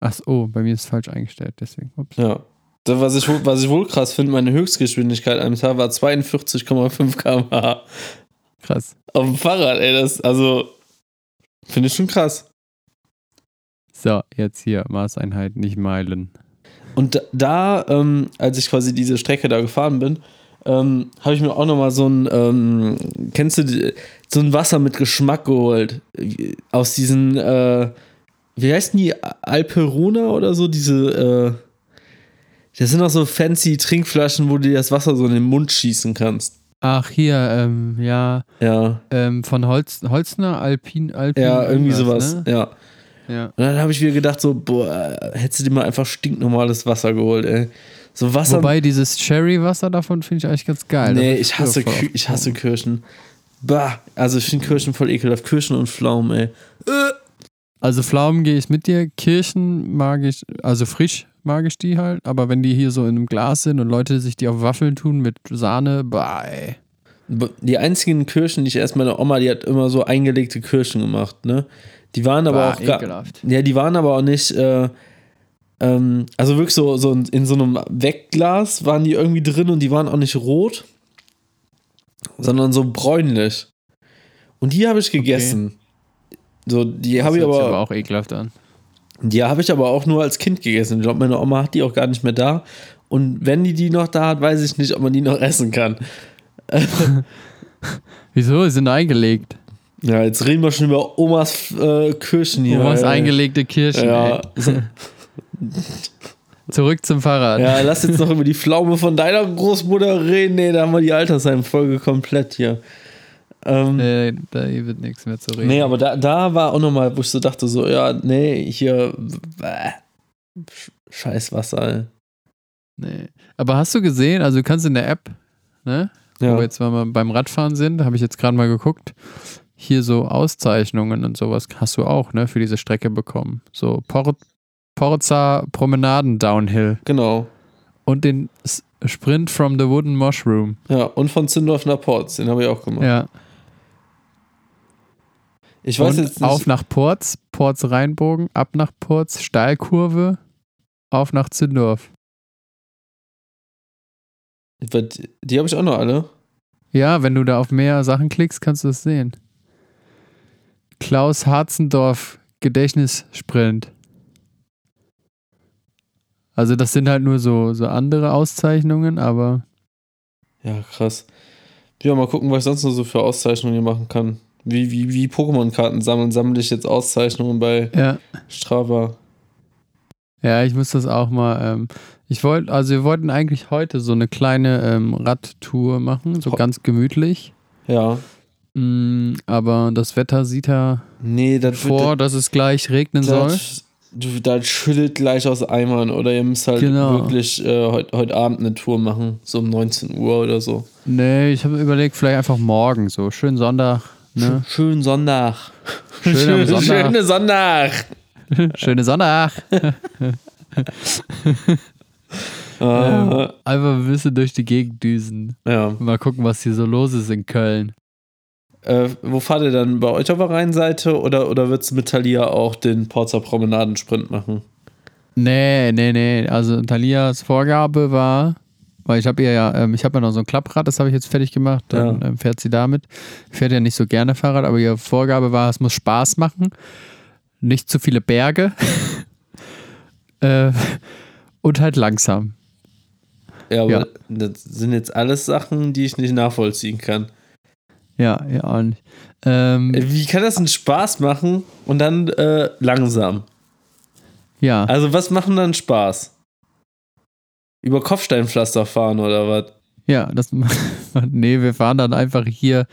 Ach oh, bei mir ist es falsch eingestellt, deswegen. Ups. Ja. Das, was, ich, wohl- was ich wohl krass finde, meine Höchstgeschwindigkeit am Tag war 42,5 km/h. Krass. Auf dem Fahrrad, ey, das, also, finde ich schon krass. So, jetzt hier, Maßeinheit, nicht Meilen. Und da, da ähm, als ich quasi diese Strecke da gefahren bin, ähm, habe ich mir auch nochmal so ein, ähm, kennst du, die, so ein Wasser mit Geschmack geholt. Aus diesen, äh, wie heißen die, Alperona oder so, diese, äh, das sind auch so fancy Trinkflaschen, wo du das Wasser so in den Mund schießen kannst. Ach, hier, ähm, ja, Ja, ähm, von Holz, Holzner, Alpin, Alpin. ja, irgendwie sowas, Ne? ja. Ja. Und dann habe ich mir gedacht, so, boah, hättest du dir mal einfach stinknormales Wasser geholt, ey. So Wasser. Wobei dieses Cherry-Wasser davon finde ich eigentlich ganz geil. nee, ich hasse, Kü ich hasse Kirschen. Bah, also ich finde Kirschen voll ekelhaft. Kirschen und Pflaumen, ey. Äh. Also Pflaumen gehe ich mit dir, Kirschen mag ich, also frisch mag ich die halt, aber wenn die hier so in einem Glas sind und Leute sich die auf Waffeln tun mit Sahne, bah, ey. Die einzigen Kirschen, die ich erst meine Oma, die hat immer so eingelegte Kirschen gemacht, ne? Die waren aber Bah, auch ekelhaft. Ja, die waren aber auch nicht, äh, ähm, also wirklich so, so in, so einem Wegglas waren die irgendwie drin und die waren auch nicht rot, sondern so bräunlich. Und die habe ich gegessen. So, die habe ich sich aber, auch ekelhaft an. die habe ich aber auch nur als Kind gegessen. Ich glaube, meine Oma hat die auch gar nicht mehr da. Und wenn die die noch da hat, weiß ich nicht, ob man die noch essen kann. Wieso? Die sind eingelegt. Ja, jetzt reden wir schon über Omas äh, Kirschen hier. Omas ey. eingelegte Kirschen. Ja, Zurück zum Fahrrad. ja, lass jetzt noch über die Pflaume von deiner Großmutter reden. Nee, da haben wir die Altersheim-Folge komplett hier. Ähm, Äh, da wird nichts mehr zu reden. nee, aber da, da war auch nochmal, wo ich so dachte, so, ja, nee, hier, Sch- scheiß Wasser. Nee. Aber hast du gesehen, also du kannst in der App, ne? Wo Ja. wir jetzt mal beim Radfahren sind, habe ich jetzt gerade mal geguckt, hier so Auszeichnungen und sowas hast du auch, ne, für diese Strecke bekommen. So Port Porza Promenaden Downhill Genau. und den Sprint from the Wooden Mushroom. Ja, und von Zindorf nach Porz, den habe ich auch gemacht. Ja. Ich weiß und jetzt nicht. auf nach Porz, Porz Rheinbogen, ab nach Porz, Steilkurve, auf nach Zündorf. die die habe ich auch noch alle. Ja, wenn du da auf mehr Sachen klickst, kannst du das sehen. Klaus Harzendorf Gedächtnissprint. Also das sind halt nur so, so andere Auszeichnungen, aber Ja, krass. Ja, mal gucken, was ich sonst noch so für Auszeichnungen hier machen kann. Wie, wie, wie Pokémon-Karten sammeln, sammle ich jetzt Auszeichnungen bei ja. Strava. Ja, ich muss das auch mal. Ähm, ich wollte, also wir wollten eigentlich heute so eine kleine ähm, Radtour machen, so Ho- ganz gemütlich. Ja. Mm, aber das Wetter sieht ja Nee, vor, dass es gleich regnen soll. Das schüttelt gleich aus Eimern oder ihr müsst halt Genau. wirklich äh, heute heut Abend eine Tour machen, so um 19 Uhr oder so. Nee, ich habe überlegt, vielleicht einfach morgen so. Schön Sonntag. Ne? Schönen Sonntag. Schön am Sonntag. Schöne Sonntag. Schöne Sonntag. Ah, Ähm, einfach ein bisschen durch die Gegend düsen. ja. Mal gucken, was hier so los ist in Köln. Äh, wo fahrt ihr dann? Bei euch auf der Rheinseite oder, oder wird es mit Thalia auch den Porzer Promenadensprint machen? Nee, nee, nee. Also Thalias Vorgabe war Weil ich habe ihr ja, ähm, ich habe ja noch so ein Klapprad, das habe ich jetzt fertig gemacht. Dann Ja. ähm, fährt sie damit. Fährt ja nicht so gerne Fahrrad, aber ihre Vorgabe war, es muss Spaß machen. Nicht zu viele Berge. äh, und halt langsam. Ja, aber Ja. das sind jetzt alles Sachen, die ich nicht nachvollziehen kann. Ja, ja, auch nicht. Ähm, Wie kann das einen Spaß machen und dann äh, langsam? ja. Also, was machen dann Spaß? Über Kopfsteinpflaster fahren oder was? Ja, das nee, wir fahren dann einfach hier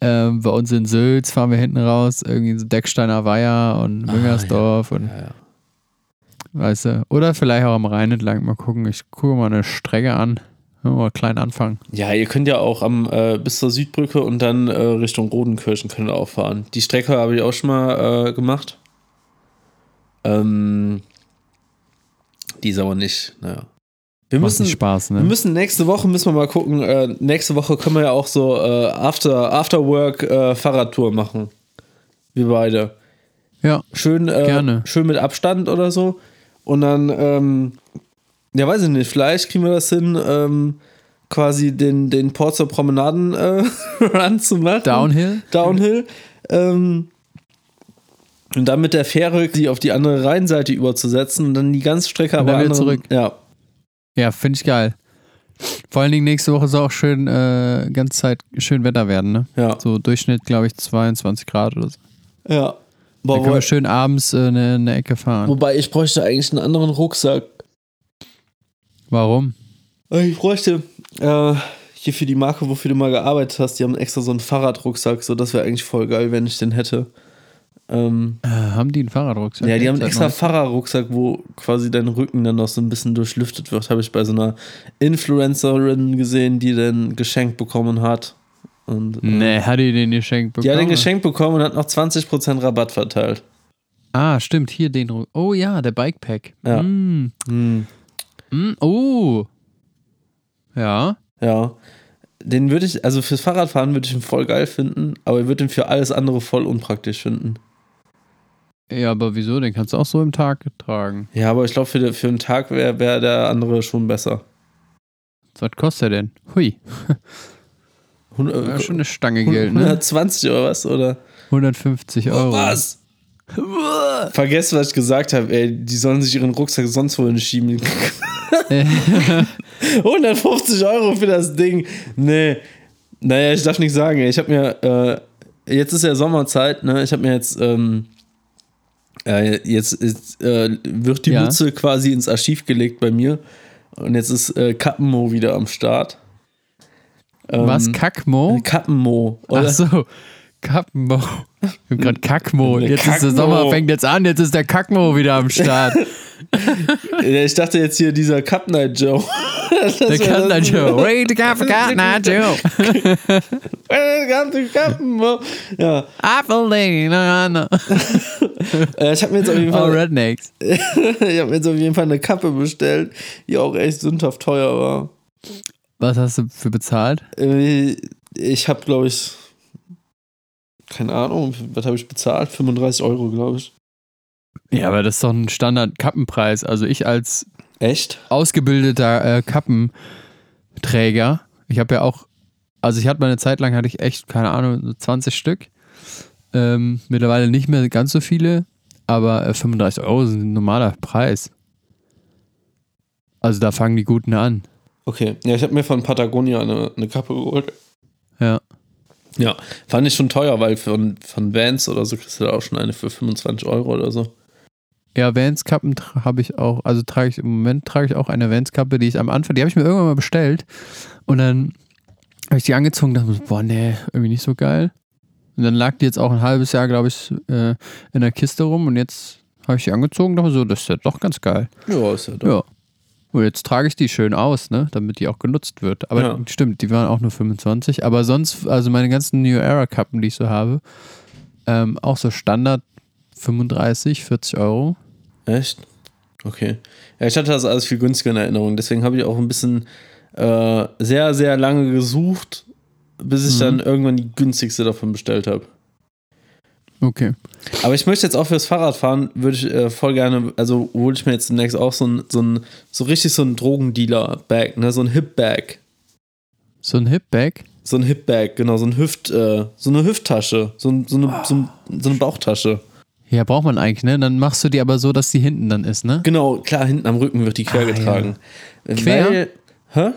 ähm, bei uns in Sülz, fahren wir hinten raus, irgendwie so Decksteiner Weiher und Müngersdorf und Ja, ja. weißt du, oder vielleicht auch am Rhein entlang mal gucken. Ich gucke mal eine Strecke an. Mal klein anfangen. Ja, ihr könnt ja auch am, äh, bis zur Südbrücke und dann äh, Richtung Rodenkirchen könnt ihr auch fahren. Die Strecke habe ich auch schon mal äh, gemacht. Ähm, die ist aber nicht, naja. Wir Macht müssen, Spaß, ne? wir müssen nächste Woche müssen wir mal gucken. Äh, nächste Woche können wir ja auch so äh, After, After Work äh, Fahrradtour machen. Wir beide. ja, Schön, äh, Gerne. schön mit Abstand oder so. Und dann, ähm, ja, weiß ich nicht, vielleicht kriegen wir das hin, ähm, quasi den, den Port zur Promenaden äh, Run zu machen. Downhill. Downhill. Ähm, und dann mit der Fähre die auf die andere Rheinseite überzusetzen und dann die ganze Strecke aber wieder zurück. Ja, Ja, finde ich geil. Vor allen Dingen nächste Woche soll auch schön, äh, ganze Zeit schön Wetter werden, ne? ja, So Durchschnitt, glaube ich, 22 Grad oder so. ja. Dann können Boah, wir schön abends äh, eine, eine Ecke fahren. wobei ich bräuchte eigentlich einen anderen Rucksack. Warum? Ich bräuchte äh, hier für die Marke, wofür du mal gearbeitet hast, die haben extra so einen Fahrradrucksack, so das wäre eigentlich voll geil, wenn ich den hätte. Ähm, Äh, haben die einen Fahrradrucksack? ja, die haben einen extra? Fahrradrucksack, wo quasi dein Rücken dann noch so ein bisschen durchlüftet wird. Habe ich bei so einer Influencerin gesehen, die den geschenkt bekommen hat. Und, äh, Nee, hat die den geschenkt bekommen? Die hat den geschenkt bekommen und hat noch 20% Rabatt verteilt. Ah, stimmt, hier den. Ru- Oh ja, der Bikepack. Ja. Mm. Hm, Mm. Oh. Ja. ja. Den würde ich, also fürs Fahrradfahren würde ich ihn voll geil finden, aber ich würde ihn für alles andere voll unpraktisch finden. Ja, aber wieso? Den kannst du auch so im Tag tragen. Ja, aber ich glaube, für, für einen Tag wäre wär der andere schon besser. Was kostet der denn? Hui. Hun- Ja, schon eine Stange Geld, ne? 120 oder was? Oder? 150 Euro. Was? Vergesst, was ich gesagt habe, ey. Die sollen sich ihren Rucksack sonst wohin schieben. 150 Euro für das Ding. Nee. Naja, ich darf nicht sagen. ey. Ich habe mir, äh, jetzt ist ja Sommerzeit, ne? Ich habe mir jetzt, ähm, äh, jetzt ist, äh, wird die Ja. Mütze quasi ins Archiv gelegt bei mir. Und jetzt ist äh, Kappenmo wieder am Start. Ähm, Was? Kackmo? Kappenmo. Oder? Ach so. Kapmo. Ich hab grad Kackmo. Jetzt ist der Kackmo. Sommer, fängt jetzt an, jetzt ist der Kackmo wieder am Start. Ich dachte jetzt hier dieser Cup Night Joe. Der dann das- Joe. Wait, the Kaffee na Joe. Äh, ganze Kappenmo. Ja, na. äh, ich habe mir jetzt auf jeden Oh, Fall, Rednecks. ich habe mir jetzt auf jeden Fall eine Kappe bestellt, die auch echt sündhaft teuer war. Was hast du für bezahlt? Äh, Ich habe, glaube ich, keine Ahnung, was habe ich bezahlt? 35 Euro, glaube ich. Ja, aber das ist doch ein Standard-Kappenpreis. Also ich als Echt? ausgebildeter äh, Kappenträger, ich habe ja auch, also ich hatte mal eine Zeit lang, hatte ich echt, keine Ahnung, so 20 Stück. Ähm, mittlerweile nicht mehr ganz so viele, aber äh, 35 Euro sind ein normaler Preis. Also da fangen die Guten an. Okay. Ja, ich habe mir von Patagonia eine, eine Kappe geholt. Ja. Ja, fand ich schon teuer, weil von, von Vans oder so kriegst du da auch schon eine für 25 Euro oder so. Ja, Vans-Kappen habe ich auch, also trage ich im Moment trage ich auch eine Vans-Kappe, die ich am Anfang, die habe ich mir irgendwann mal bestellt und dann habe ich die angezogen und dachte mir, so, boah, nee, irgendwie nicht so geil. Und dann lag die jetzt auch ein halbes Jahr, glaube ich, äh, in der Kiste rum und jetzt habe ich die angezogen und dachte so, das ist ja doch ganz geil. Ja, ist ja doch. Ja. Und jetzt trage ich die schön aus, ne, damit die auch genutzt wird. Aber Ja. stimmt, die waren auch nur 25. Aber sonst, also meine ganzen New Era-Kappen, die ich so habe, ähm, auch so Standard 35, 40 Euro. Echt? Okay. Ja, ich hatte das alles viel günstiger in Erinnerung. Deswegen habe ich auch ein bisschen äh, sehr, sehr lange gesucht, bis ich Mhm. dann irgendwann die günstigste davon bestellt habe. Okay. Aber ich möchte jetzt auch fürs Fahrradfahren, würde ich äh, voll gerne, also hole ich mir jetzt demnächst auch so ein, so ein, so richtig so ein Drogendealer-Bag, ne, so ein Hip-Bag. So ein Hip-Bag? So ein Hip-Bag, genau, so ein Hüft, äh, so eine Hüfttasche, so, so, eine, so, so eine Bauchtasche. Ja, braucht man eigentlich, ne? Dann machst du die aber so, dass die hinten dann ist, ne? Genau, klar, hinten am Rücken wird die quer Ah, getragen. Quer? Weil, hä?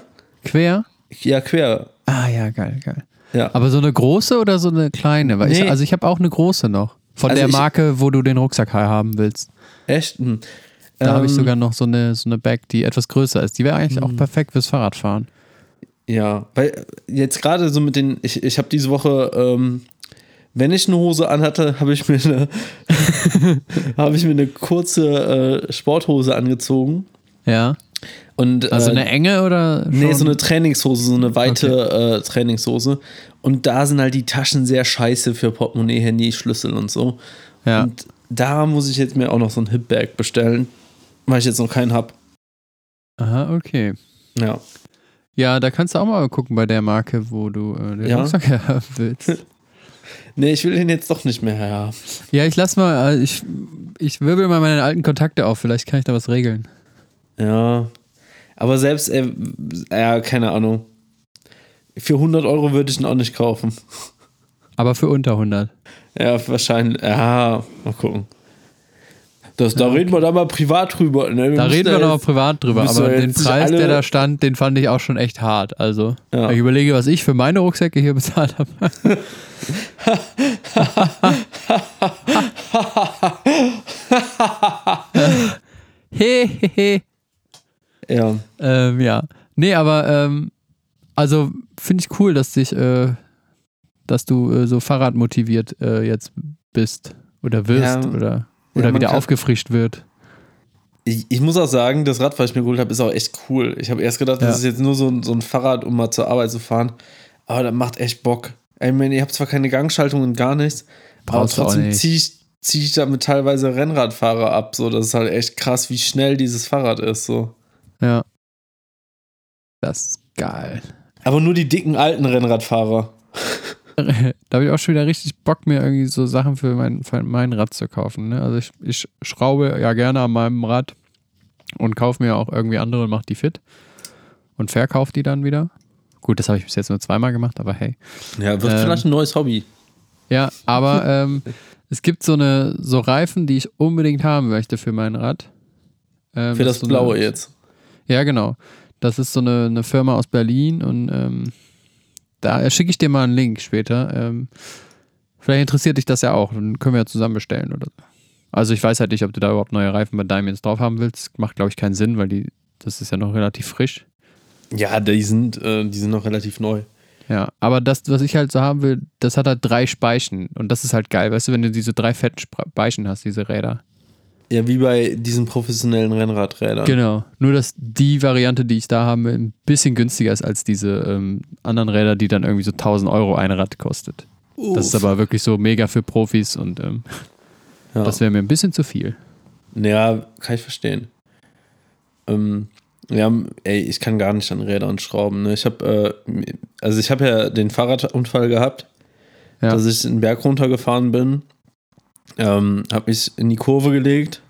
Quer? Ja, quer. Ah ja, geil, geil. Ja. Aber so eine große oder so eine kleine? Weil ich, Nee. also ich habe auch eine große noch. Von Also der ich- Marke, wo du den Rucksack haben willst. Echt? Hm. Da habe ich Ähm, sogar noch so eine, so eine Bag, die etwas größer ist. Die wäre eigentlich auch perfekt fürs Fahrradfahren. Ja, weil jetzt gerade so mit den, ich, ich habe diese Woche, ähm, wenn ich eine Hose anhatte, habe ich mir eine, habe ich mir eine kurze äh, Sporthose angezogen. Ja. Und, Also äh, eine enge oder? Nee, schon? so eine Trainingshose, so eine weite äh, Trainingshose. Und da sind halt die Taschen sehr scheiße für Portemonnaie, Handy, Schlüssel und so. Ja. Und da muss ich jetzt mir auch noch so ein Hip-Bag bestellen, weil ich jetzt noch keinen hab. Aha, okay. Ja. Ja, da kannst du auch mal gucken bei der Marke, wo du äh, den Ja. Rucksack haben willst. Nee, ich will den jetzt doch nicht mehr haben. ja, ich lass mal, äh, ich, ich wirbel mal meine alten Kontakte auf, vielleicht kann ich da was regeln. Ja. Aber selbst, äh, ja, keine Ahnung. Für 100 Euro würde ich ihn auch nicht kaufen. Aber für unter 100. Ja, wahrscheinlich. Ja, mal gucken. Das, da reden wir da mal privat drüber. Ne? Da reden wir ja noch mal privat drüber, aber den Preis, der da stand, den fand ich auch schon echt hart. Also, Ja. ich überlege, was ich für meine Rucksäcke hier bezahlt habe. Hehehe. Ja. ähm, ja. Nee, aber ähm, also finde ich cool, dass dich, äh, dass du äh, so Fahrradmotiviert äh, jetzt bist oder wirst Ja. oder, Ja, oder man wieder aufgefrischt wird. Ich, ich muss auch sagen, das Rad, was ich mir geholt habe, ist auch echt cool. Ich habe erst gedacht, Ja. das ist jetzt nur so ein, so ein Fahrrad, um mal zur Arbeit zu fahren. Aber das macht echt Bock. Ich meine, ihr habt zwar keine Gangschaltung und gar nichts, Brauchst aber trotzdem ziehe ich, zieh ich damit teilweise Rennradfahrer ab. So, das ist halt echt krass, wie schnell dieses Fahrrad ist. So. Das ist geil. Aber nur die dicken alten Rennradfahrer. da habe ich auch schon wieder richtig Bock, mir irgendwie so Sachen für mein, für mein Rad zu kaufen. Ne? Also ich, ich schraube ja gerne an meinem Rad und kaufe mir auch irgendwie andere und mache die fit und verkaufe die dann wieder. Gut, das habe ich bis jetzt nur zweimal gemacht, aber hey. Ja, wird Ähm, vielleicht ein neues Hobby. Ja, aber ähm, es gibt so eine so Reifen, die ich unbedingt haben möchte für mein Rad. Ähm, Für das so Blaue eine, jetzt. Ja, genau. Das ist so eine, eine Firma aus Berlin und ähm, da schicke ich dir mal einen Link später. Ähm, vielleicht interessiert dich das ja auch. Dann können wir ja zusammen bestellen oder so. Also ich weiß halt nicht, ob du da überhaupt neue Reifen bei jetzt drauf haben willst. Macht, glaube ich, keinen Sinn, weil die, das ist ja noch relativ frisch. Ja, die sind, äh, die sind noch relativ neu. Ja, aber das, was ich halt so haben will, das hat halt drei Speichen. Und das ist halt geil, weißt du, wenn du diese drei fetten Speichen hast, diese Räder. Ja, wie bei diesen professionellen Rennradrädern. Genau. Nur, dass die Variante, die ich da habe, ein bisschen günstiger ist als diese ähm, anderen Räder, die dann irgendwie so 1000 Euro ein Rad kostet. Das ist aber wirklich so mega für Profis und ähm, ja. das wäre mir ein bisschen zu viel. Ja, kann ich verstehen. Ähm, ja, ey, ich kann gar nicht an Rädern schrauben. Ne? Ich habe, äh, also ich habe ja den Fahrradunfall gehabt, Ja. dass ich den Berg runtergefahren bin, ähm, habe mich in die Kurve gelegt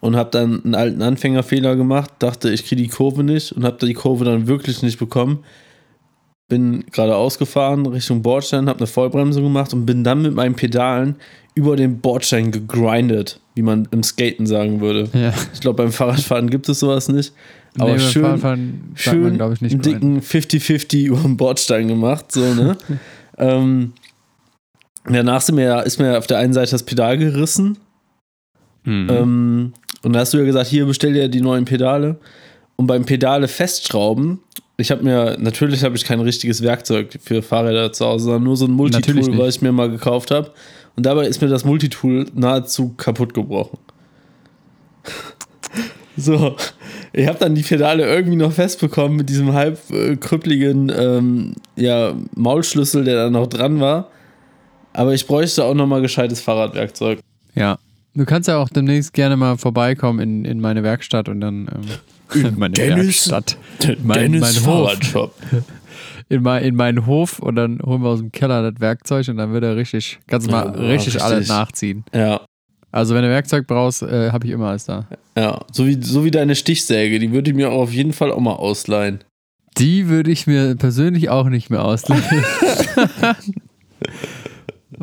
und habe dann einen alten Anfängerfehler gemacht, dachte, ich kriege die Kurve nicht und habe die Kurve dann wirklich nicht bekommen. Bin geradeaus gefahren Richtung Bordstein, habe eine Vollbremse gemacht und bin dann mit meinen Pedalen über den Bordstein gegrindet, wie man im Skaten sagen würde. Ja. Ich glaube, beim Fahrradfahren gibt es sowas nicht. Aber Nee, schön, schön man, ich, nicht. einen dicken 50-50 über den Bordstein gemacht. So, ne? ähm, danach sind mir, ist mir auf der einen Seite das Pedal gerissen. Mhm. Ähm, und da hast du ja gesagt, hier bestell dir die neuen Pedale. Und beim Pedale festschrauben, ich habe mir, natürlich habe ich kein richtiges Werkzeug für Fahrräder zu Hause, sondern nur so ein Multitool, was ich mir mal gekauft habe. Und dabei ist mir das Multitool nahezu kaputt gebrochen. so, ich habe dann die Pedale irgendwie noch festbekommen mit diesem halb äh, krüppligen ähm, ja, Maulschlüssel, der da noch dran war. Aber ich bräuchte auch noch mal gescheites Fahrradwerkzeug. ja. Du kannst ja auch demnächst gerne mal vorbeikommen in, in meine Werkstatt und dann. Ähm, meine Dennis- Werkstatt. Mein, mein Hof. Fahrradshop. in, mein, in meinen Hof und dann holen wir aus dem Keller das Werkzeug und dann wird er richtig, kannst du mal Ja, richtig, richtig. alles nachziehen. Ja, Also wenn du Werkzeug brauchst, äh, habe ich immer alles da. ja. So wie, so wie deine Stichsäge, die würde ich mir auch auf jeden Fall auch mal ausleihen. Die würde ich mir persönlich auch nicht mehr ausleihen.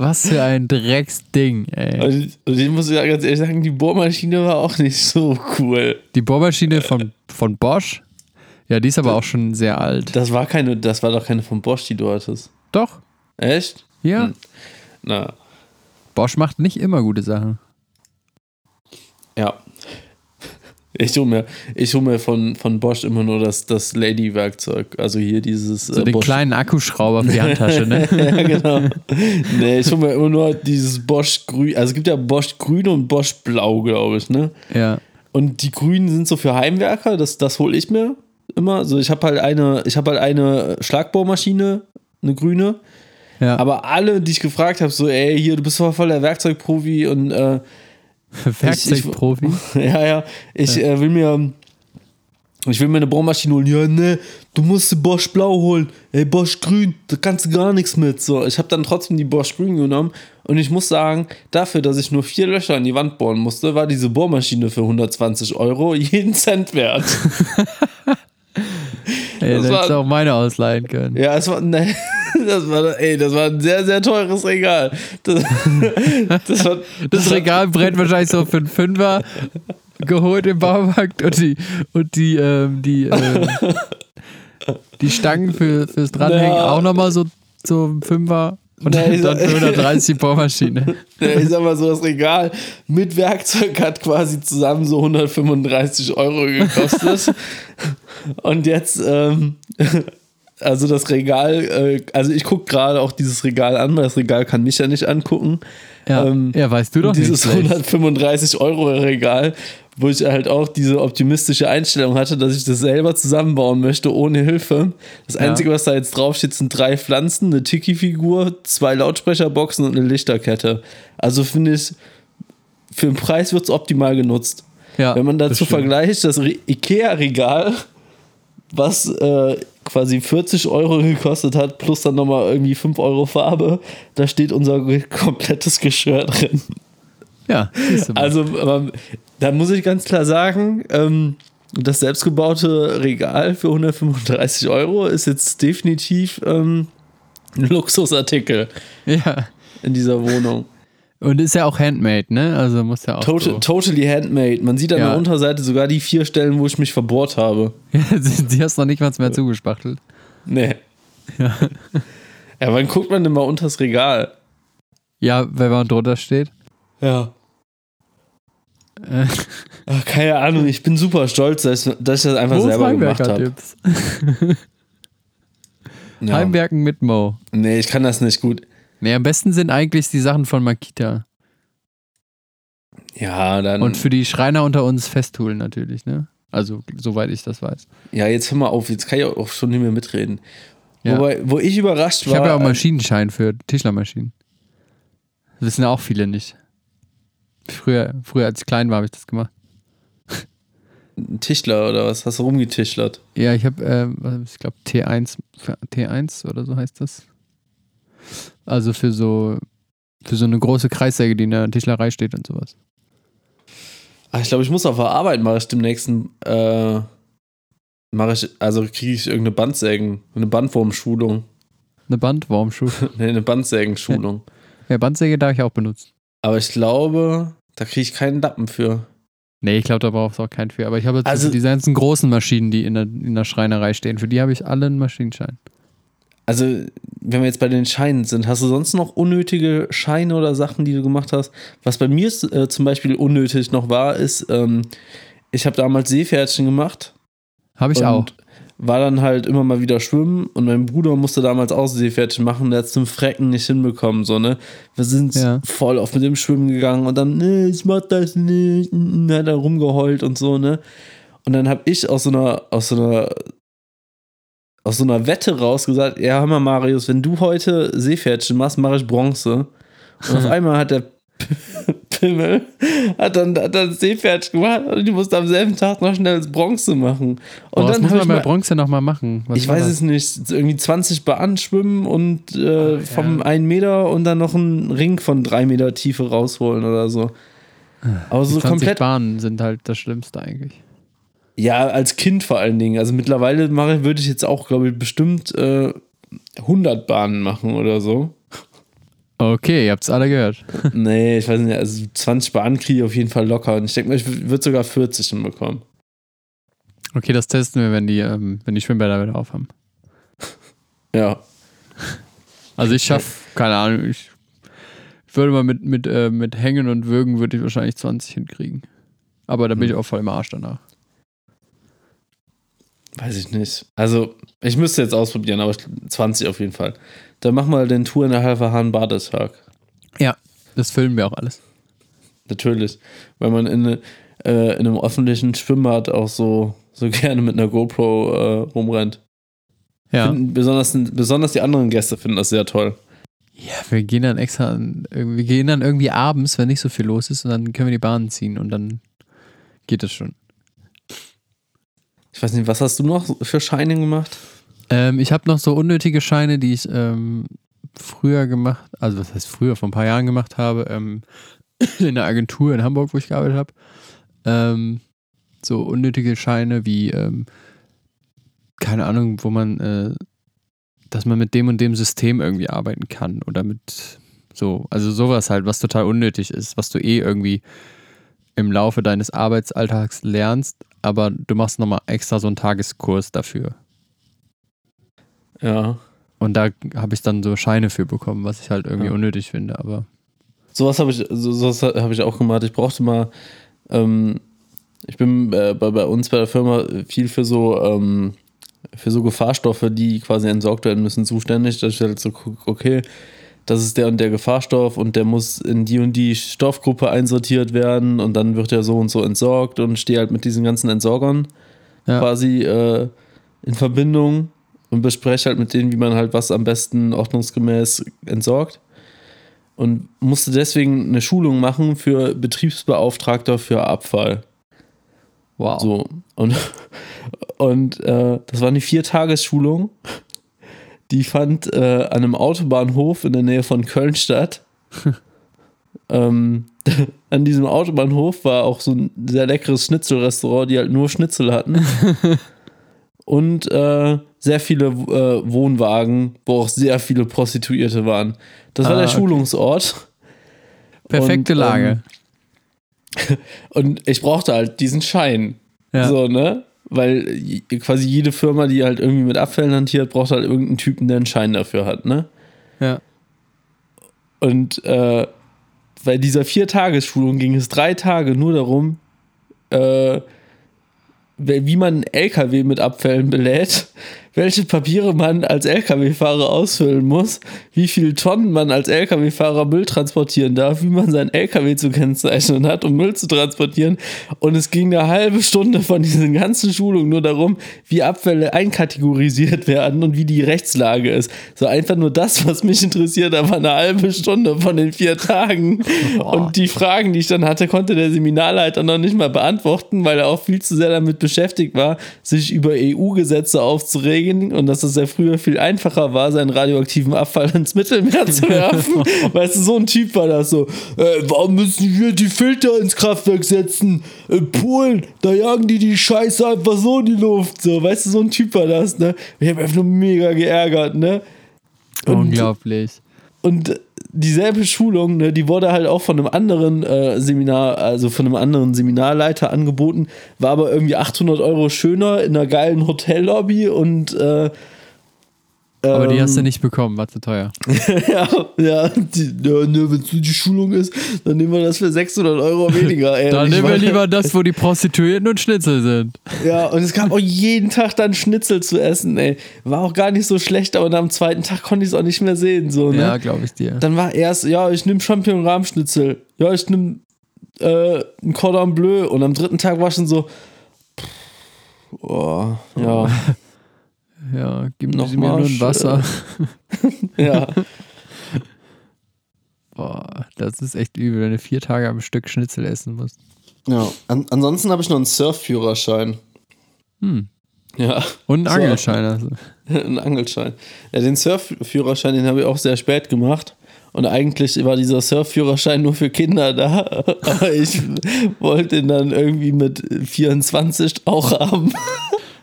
Was für ein Drecksding, ey. Und, und ich muss ja ganz ehrlich sagen, die Bohrmaschine war auch nicht so cool. Die Bohrmaschine von, von Bosch, ja, die ist aber auch schon sehr alt. Das war keine, das war doch keine von Bosch, die du hattest. Doch, Echt? ja. Hm. Na, Bosch macht nicht immer gute Sachen. ja. Ich hole mir, ich hol mir von, von Bosch immer nur das, das Lady-Werkzeug. Also hier dieses. So äh, den Bosch kleinen Akkuschrauber für die Handtasche, ne? ja, genau. Nee, ich hole mir immer nur dieses Bosch Grün. Also es gibt ja Bosch Grün und Bosch Blau, glaube ich, ne? Ja. Und die Grünen sind so für Heimwerker, das, das hole ich mir immer. Also ich habe halt eine, ich habe halt eine Schlagbohrmaschine, eine grüne. Ja. Aber alle, die ich gefragt habe, so, ey, hier, du bist voll der Werkzeugprofi und äh, Werkzeugprofi. ja, ja, ich äh, will mir. Ich will mir eine Bohrmaschine holen. Ja, ne, du musst die Bosch Blau holen. Ey, Bosch Grün, da kannst du gar nichts mit. So, ich habe dann trotzdem die Bosch Grün genommen. Und ich muss sagen, dafür, dass ich nur vier Löcher in die Wand bohren musste, war diese Bohrmaschine für 120 Euro jeden Cent wert. Ey, Das das war- hättest du auch meine ausleihen können. Ja, es war, ne, das war, ey, das war ein sehr, sehr teures Regal. Das, das war, Das Regal brennt wahrscheinlich so für einen Fünfer geholt im Baumarkt und die, und die, ähm, die, ähm, die Stangen für, fürs Dranhängen Ja. auch nochmal so, so ein Fünfer und ich dann sag- für 130 die Bohrmaschine. Ich sag mal so, das Regal mit Werkzeug hat quasi zusammen so 135 Euro gekostet. Und jetzt, ähm, also das Regal, äh, also ich gucke gerade auch dieses Regal an, weil das Regal kann mich ja nicht angucken. Ja, Ähm, ja weißt du doch dieses nicht. schlecht. 135 Euro Regal, wo ich halt auch diese optimistische Einstellung hatte, dass ich das selber zusammenbauen möchte, ohne Hilfe. Das Ja. Einzige, was da jetzt draufsteht, sind drei Pflanzen, eine Tiki-Figur, zwei Lautsprecherboxen und eine Lichterkette. Also finde ich, für den Preis wird es optimal genutzt. Ja, Wenn man das dazu stimmt. vergleicht, das Re- Ikea-Regal, was äh, quasi 40 Euro gekostet hat, plus dann nochmal irgendwie 5 Euro Farbe, da steht unser komplettes Geschirr drin. Ja. Also, aber, da muss ich ganz klar sagen, ähm, das selbstgebaute Regal für 135 Euro ist jetzt definitiv ähm, ein Luxusartikel ja. in dieser Wohnung. Und ist ja auch handmade, ne? Also muss ja auch. Total, so. totally handmade. Man sieht an Ja. der Unterseite sogar die vier Stellen, wo ich mich verbohrt habe. Die hast noch nicht mal mehr zugespachtelt. Nee. Ja. ja, wann guckt man denn mal unters Regal? Ja, wenn man drunter steht. Ja. Äh, Ach, keine Ahnung, ich bin super stolz, dass, ich das einfach wo selber gemacht habe. Ja. Heimwerken mit Mo. Nee, ich kann das nicht gut. Nee, am besten sind eigentlich die Sachen von Makita. Ja, dann. Und für die Schreiner unter uns Festool natürlich, ne? Also, soweit ich das weiß. ja, jetzt hör mal auf, jetzt kann ich auch schon nicht mehr mitreden. Ja. Wobei, wo ich überrascht Ich war. habe ja auch äh, Maschinenschein für Tischlermaschinen. Das wissen ja auch viele nicht. Früher, früher als ich klein war, habe ich das gemacht. ein Tischler oder was? Hast du rumgetischlert? Ja, ich habe, äh, ich glaube, T1, für T1 oder so heißt das. Also für so, für so eine große Kreissäge, die in der Tischlerei steht und sowas. Ach, ich glaube, ich muss auf der Arbeit mache ich demnächst äh, mache ich, also kriege ich irgendeine Bandsägen, eine Bandwurmschulung. Eine Bandwurmschuh. Nee, eine Bandsägenschulung. ja, Bandsäge darf ich auch benutzen. Aber ich glaube, da kriege ich keinen Lappen für. Nee, ich glaube, da brauchst du auch keinen für. Aber ich habe jetzt Also- diese ganzen großen Maschinen, die in der, in der Schreinerei stehen. Für die habe ich alle einen Maschinenschein. Also, wenn wir jetzt bei den Scheinen sind, hast du sonst noch unnötige Scheine oder Sachen, die du gemacht hast? Was bei mir äh, zum Beispiel unnötig noch war, ist, ähm, ich habe damals Seepferdchen gemacht. Habe ich auch. War dann halt immer mal wieder schwimmen und mein Bruder musste damals auch Seepferdchen machen, der hat es zum Frecken nicht hinbekommen, so, ne? Wir sind Ja. voll auf mit dem Schwimmen gegangen und dann, ne, ich mach das nicht, und hat er rumgeheult und so, ne? Und dann habe ich aus so einer, aus so einer, aus so einer Wette raus gesagt, ja, hör mal, Marius, wenn du heute Seepferdchen machst, mache ich Bronze. Und auf einmal hat der Fimmel hat dann, hat dann Seepferd gemacht und ich musste am selben Tag noch schnell das Bronze machen. Und was dann muss man bei mal, Bronze nochmal machen? Was ich weiß das? es nicht, irgendwie 20 Bahnen schwimmen und äh, vom ja. 1 Meter und dann noch einen Ring von 3 Meter Tiefe rausholen oder so. Aber so Die 20 komplett Bahnen sind halt das Schlimmste eigentlich. Ja, als Kind vor allen Dingen. Also mittlerweile mache, würde ich jetzt auch, glaube ich, bestimmt äh, 100 Bahnen machen oder so. Okay, ihr habt's alle gehört. nee, ich weiß nicht, also 20 Bahnen kriege ich auf jeden Fall locker. Und ich denke mal, ich würde sogar 40 hinbekommen. Okay, das testen wir, wenn die, ähm, wenn die Schwimmbäder wieder aufhaben. Ja. Also ich schaff, keine Ahnung, ich, würde mal mit, mit, äh, mit Hängen und Würgen würde ich wahrscheinlich 20 hinkriegen. Aber da bin ich auch voll im Arsch danach. Weiß ich nicht. Also, ich müsste jetzt ausprobieren, aber ich- 20 auf jeden Fall. Dann mach mal den Tour in der halbe Hahn Badetag. Ja, das filmen wir auch alles. Natürlich. Weil man in, äh, in einem öffentlichen Schwimmbad auch so, so gerne mit einer GoPro äh, rumrennt. Ja. Finden, besonders, besonders die anderen Gäste finden das sehr toll. Ja, wir gehen dann extra, wir gehen dann irgendwie abends, wenn nicht so viel los ist, und dann können wir die Bahn ziehen und dann geht es schon. Ich weiß nicht, was hast du noch für Scheine gemacht? Ähm, ich habe noch so unnötige Scheine, die ich ähm, früher gemacht, also was heißt früher, vor ein paar Jahren gemacht habe, ähm, in der Agentur in Hamburg, wo ich gearbeitet habe. Ähm, so unnötige Scheine wie, ähm, keine Ahnung, wo man, äh, dass man mit dem und dem System irgendwie arbeiten kann oder mit so, also sowas halt, was total unnötig ist, was du eh irgendwie im Laufe deines Arbeitsalltags lernst, aber du machst nochmal extra so einen Tageskurs dafür. Ja. Und da habe ich dann so Scheine für bekommen, was ich halt irgendwie Ja. unnötig finde, aber Sowas habe ich, so, sowas habe ich auch gemacht. Ich brauchte mal, ähm, ich bin äh, bei, bei uns bei der Firma viel für so, ähm, für so Gefahrstoffe, die quasi entsorgt werden müssen, zuständig. Dass ich halt so gucke, okay, das ist der und der Gefahrstoff und der muss in die und die Stoffgruppe einsortiert werden und dann wird er so und so entsorgt und stehe halt mit diesen ganzen Entsorgern Ja. quasi äh, in Verbindung und bespreche halt mit denen, wie man halt was am besten ordnungsgemäß entsorgt. Und musste deswegen eine Schulung machen für Betriebsbeauftragter für Abfall. wow. So. Und, und äh, das war eine Viertagesschulung. Die fand äh, an einem Autobahnhof in der Nähe von Köln statt. ähm, an diesem Autobahnhof war auch so ein sehr leckeres Schnitzelrestaurant, die halt nur Schnitzel hatten. Und äh, sehr viele äh, Wohnwagen, wo auch sehr viele Prostituierte waren. Das war Ah, der okay. Schulungsort. Perfekte und, Lage. Und ich brauchte halt diesen Schein. ja. So, ne? Weil quasi jede Firma, die halt irgendwie mit Abfällen hantiert, braucht halt irgendeinen Typen, der einen Schein dafür hat, ne? ja. Und äh, bei dieser Vier-Tagesschulung ging es drei Tage nur darum, äh, wie man einen LKW mit Abfällen belädt, welche Papiere man als LKW-Fahrer ausfüllen muss, wie viele Tonnen man als LKW-Fahrer Müll transportieren darf, wie man sein LKW zu kennzeichnen hat, um Müll zu transportieren. Und es ging eine halbe Stunde von diesen ganzen Schulungen nur darum, wie Abfälle einkategorisiert werden und wie die Rechtslage ist. So einfach nur das, was mich interessiert, aber eine halbe Stunde von den vier Tagen. Und die Fragen, die ich dann hatte, konnte der Seminarleiter noch nicht mal beantworten, weil er auch viel zu sehr damit beschäftigt war, sich über EU-Gesetze aufzuregen und dass es ja früher viel einfacher war, seinen radioaktiven Abfall ins Mittelmeer zu werfen. weißt du, so ein Typ war das so. Äh, warum müssen wir die Filter ins Kraftwerk setzen? In Polen, da jagen die die Scheiße einfach so in die Luft. So, weißt du, so ein Typ war das, ne? Ich habe einfach nur mega geärgert, ne? Und- Unglaublich. und dieselbe Schulung, ne, die wurde halt auch von einem anderen äh, Seminar, also von einem anderen Seminarleiter angeboten, war aber irgendwie 800 Euro schöner in einer geilen Hotellobby und äh, Aber die hast du ähm, nicht bekommen, war zu teuer. ja, ja, die, ja ne, wenn es nur die Schulung ist, dann nehmen wir das für 600 Euro weniger. Ey. Dann nehmen wir lieber das, wo die Prostituierten und Schnitzel sind. Ja, und es gab auch jeden Tag dann Schnitzel zu essen, ey. War auch gar nicht so schlecht, aber am zweiten Tag konnte ich es auch nicht mehr sehen, so, ne? Ja, glaube ich dir. Dann war erst, ja, ich nehme Champignon-Rahmschnitzel. Ja, ich nehme äh, ein Cordon Bleu. Und am dritten Tag war schon so, pff, oh, ja, Ja, gib Noch sie mir nur ein Wasser. ja. Boah, das ist echt übel, wenn du vier Tage am Stück Schnitzel essen musst. Ja. An ansonsten habe ich noch einen Surfführerschein. Hm. Ja. Und einen So. Angelschein. Also. Ein Angelschein. Ja, den Surfführerschein, den habe ich auch sehr spät gemacht. Und eigentlich war dieser Surfführerschein nur für Kinder da. Aber ich wollte ihn dann irgendwie mit 24 auch haben.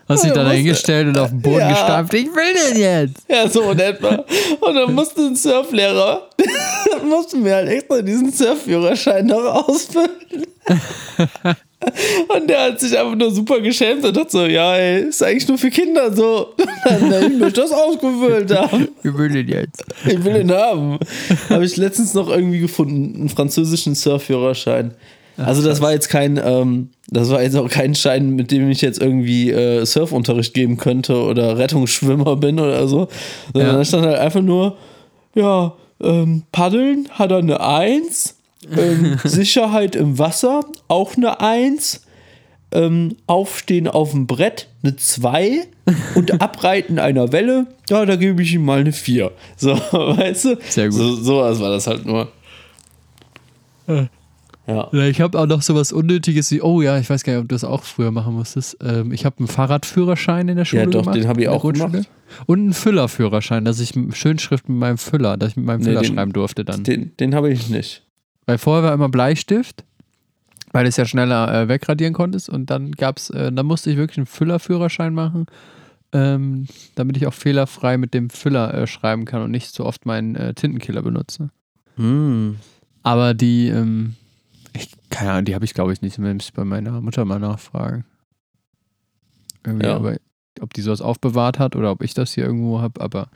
Hast dich Ja, da was- hingestellt und auf den Boden Ja. gestampft. Ich will den jetzt. Ja, so in etwa. Und dann musste ein Surflehrer, mussten wir halt extra diesen Surfführerschein noch ausfüllen. Und der hat sich einfach nur super geschämt und hat so, ja, ey, ist eigentlich nur für Kinder so. Dann, ich möchte das ausgefüllt haben. Ich will den jetzt. Ich will ihn haben. Habe ich letztens noch irgendwie gefunden, einen französischen Surfführerschein. Also das war jetzt kein, ähm, das war jetzt auch kein Schein, mit dem ich jetzt irgendwie äh, Surfunterricht geben könnte oder Rettungsschwimmer bin oder so. Sondern Ja. da stand halt einfach nur, ja, ähm, Paddeln hat er eine Eins, ähm, Sicherheit im Wasser auch eine Eins, ähm, Aufstehen auf dem Brett eine 2 und Abreiten einer Welle, ja, da gebe ich ihm mal eine 4. So, weißt du? Sehr gut. So, so was war das halt nur. Ja. Ich habe auch noch so was Unnötiges wie, oh ja, ich weiß gar nicht, ob du das auch früher machen musstest. Ähm, ich habe einen Fahrradführerschein in der Schule Ja, doch, gemacht. den habe ich auch gemacht. Und einen Füllerführerschein, dass ich Schönschrift mit meinem Füller, dass ich mit meinem Nee, Füller den- schreiben durfte dann. Den, den habe ich nicht. Weil vorher war immer Bleistift, weil du es ja schneller äh, wegradieren konntest und dann gab's, äh, dann musste ich wirklich einen Füllerführerschein machen, ähm, damit ich auch fehlerfrei mit dem Füller äh, schreiben kann und nicht so oft meinen äh, Tintenkiller benutze. Hm. Aber die, ähm, keine Ahnung, die habe ich glaube ich nicht, müsste ich bei meiner Mutter mal nachfragen. Irgendwie, Ja. aber ob die sowas aufbewahrt hat oder ob ich das hier irgendwo habe, aber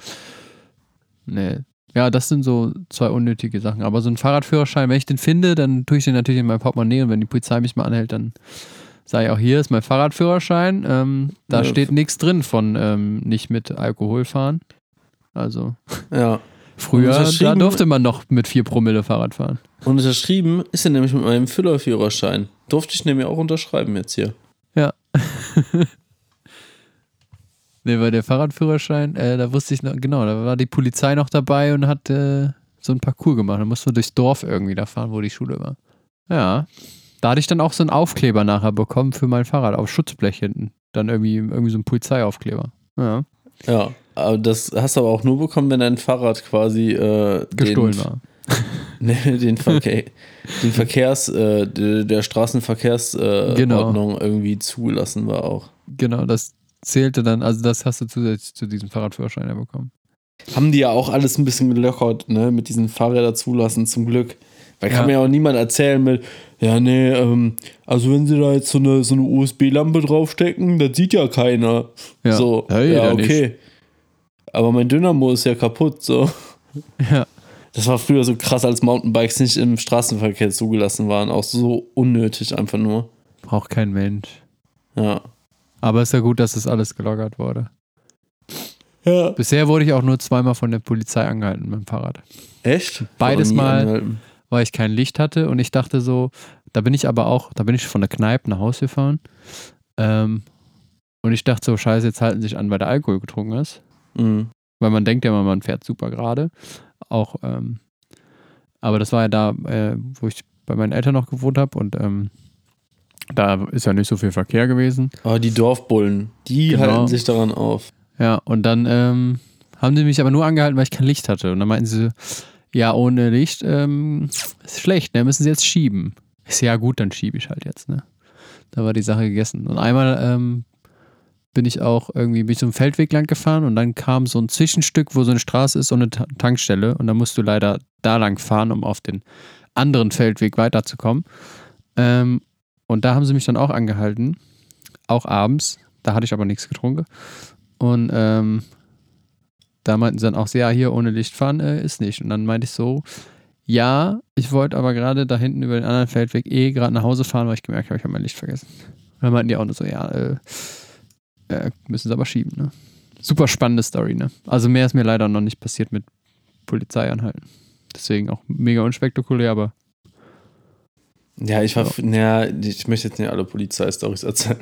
nee. Ja, das sind so zwei unnötige Sachen. Aber so ein Fahrradführerschein, wenn ich den finde, dann tue ich den natürlich in mein Portemonnaie und wenn die Polizei mich mal anhält, dann sage ich auch, hier ist mein Fahrradführerschein. Ähm, da Ja. steht nichts drin von ähm, nicht mit Alkohol fahren. Also Ja. Früher, da durfte man noch mit vier Promille Fahrrad fahren. Und unterschrieben ist er nämlich mit meinem Füllerführerschein. Durfte ich nämlich auch unterschreiben jetzt hier. Ja. nee, weil der Fahrradführerschein, äh, da wusste ich noch, genau, da war die Polizei noch dabei und hat äh, so ein Parcours gemacht. Da musste man durchs Dorf irgendwie da fahren, wo die Schule war. Ja. Da hatte ich dann auch so einen Aufkleber nachher bekommen für mein Fahrrad auf Schutzblech hinten. Dann irgendwie, irgendwie so einen Polizeiaufkleber. Ja. Ja. Aber das hast du aber auch nur bekommen, wenn dein Fahrrad quasi äh, Gestohlen den, war. Nee, den, Verkehr, den Verkehrs, äh, der, der Straßenverkehrsordnung äh, Genau. Irgendwie zugelassen war auch. Genau, das zählte dann, also das hast du zusätzlich zu diesem Fahrradführerschein ja bekommen. Haben die ja auch alles ein bisschen gelockert, ne, mit diesen Fahrräder zulassen, zum Glück. Weil kann Ja. mir ja auch niemand erzählen mit, ja, nee, ähm, also wenn sie da jetzt so eine, so eine USB-Lampe draufstecken, das sieht ja keiner. Ja. So, Ja, ja, okay. Aber mein Dynamo ist ja kaputt, so. Ja. Das war früher so krass, als Mountainbikes nicht im Straßenverkehr zugelassen waren. Auch so unnötig einfach nur. Braucht kein Mensch. Ja. Aber ist ja gut, dass das alles gelockert wurde. Ja. Bisher wurde ich auch nur zweimal von der Polizei angehalten mit dem Fahrrad. Echt? Beides Mal. angehalten. weil ich kein Licht hatte und ich dachte so, da bin ich aber auch, da bin ich von der Kneipe nach Hause gefahren ähm, und ich dachte so, scheiße, jetzt halten sie sich an, weil der Alkohol getrunken ist, Mhm. weil man denkt ja immer, man fährt super gerade, auch, ähm, aber das war ja da, äh, wo ich bei meinen Eltern noch gewohnt habe und ähm, da ist ja nicht so viel Verkehr gewesen. Aber die Dorfbullen, die Genau. halten sich daran auf. Ja, und dann ähm, haben sie mich aber nur angehalten, weil ich kein Licht hatte. Und dann meinten sie, ja, ohne Licht ähm, ist schlecht, ne? Müssen sie jetzt schieben. So, ja gut, dann schiebe ich halt jetzt, ne? Da war die Sache gegessen. Und einmal ähm, bin ich auch irgendwie bin ich so Feldweg lang gefahren und dann kam so ein Zwischenstück, wo so eine Straße ist und eine Ta Tankstelle. Und dann musst du leider da lang fahren, um auf den anderen Feldweg weiterzukommen. Ähm, und da haben sie mich dann auch angehalten, auch abends. Da hatte ich aber nichts getrunken. Und ähm, da meinten sie dann auch ja, hier ohne Licht fahren äh, ist nicht. Und dann meinte ich so, ja, ich wollte aber gerade da hinten über den anderen Feldweg eh gerade nach Hause fahren, weil ich gemerkt habe, ich habe mein Licht vergessen. Und dann meinten die auch nur so, ja, äh, äh, müssen sie aber schieben, ne? Super spannende Story, ne? Also mehr ist mir leider noch nicht passiert mit Polizei anhalten. Deswegen auch mega unspektakulär, aber Ja, ich war, ja, ich möchte jetzt nicht alle Polizeistories erzählen.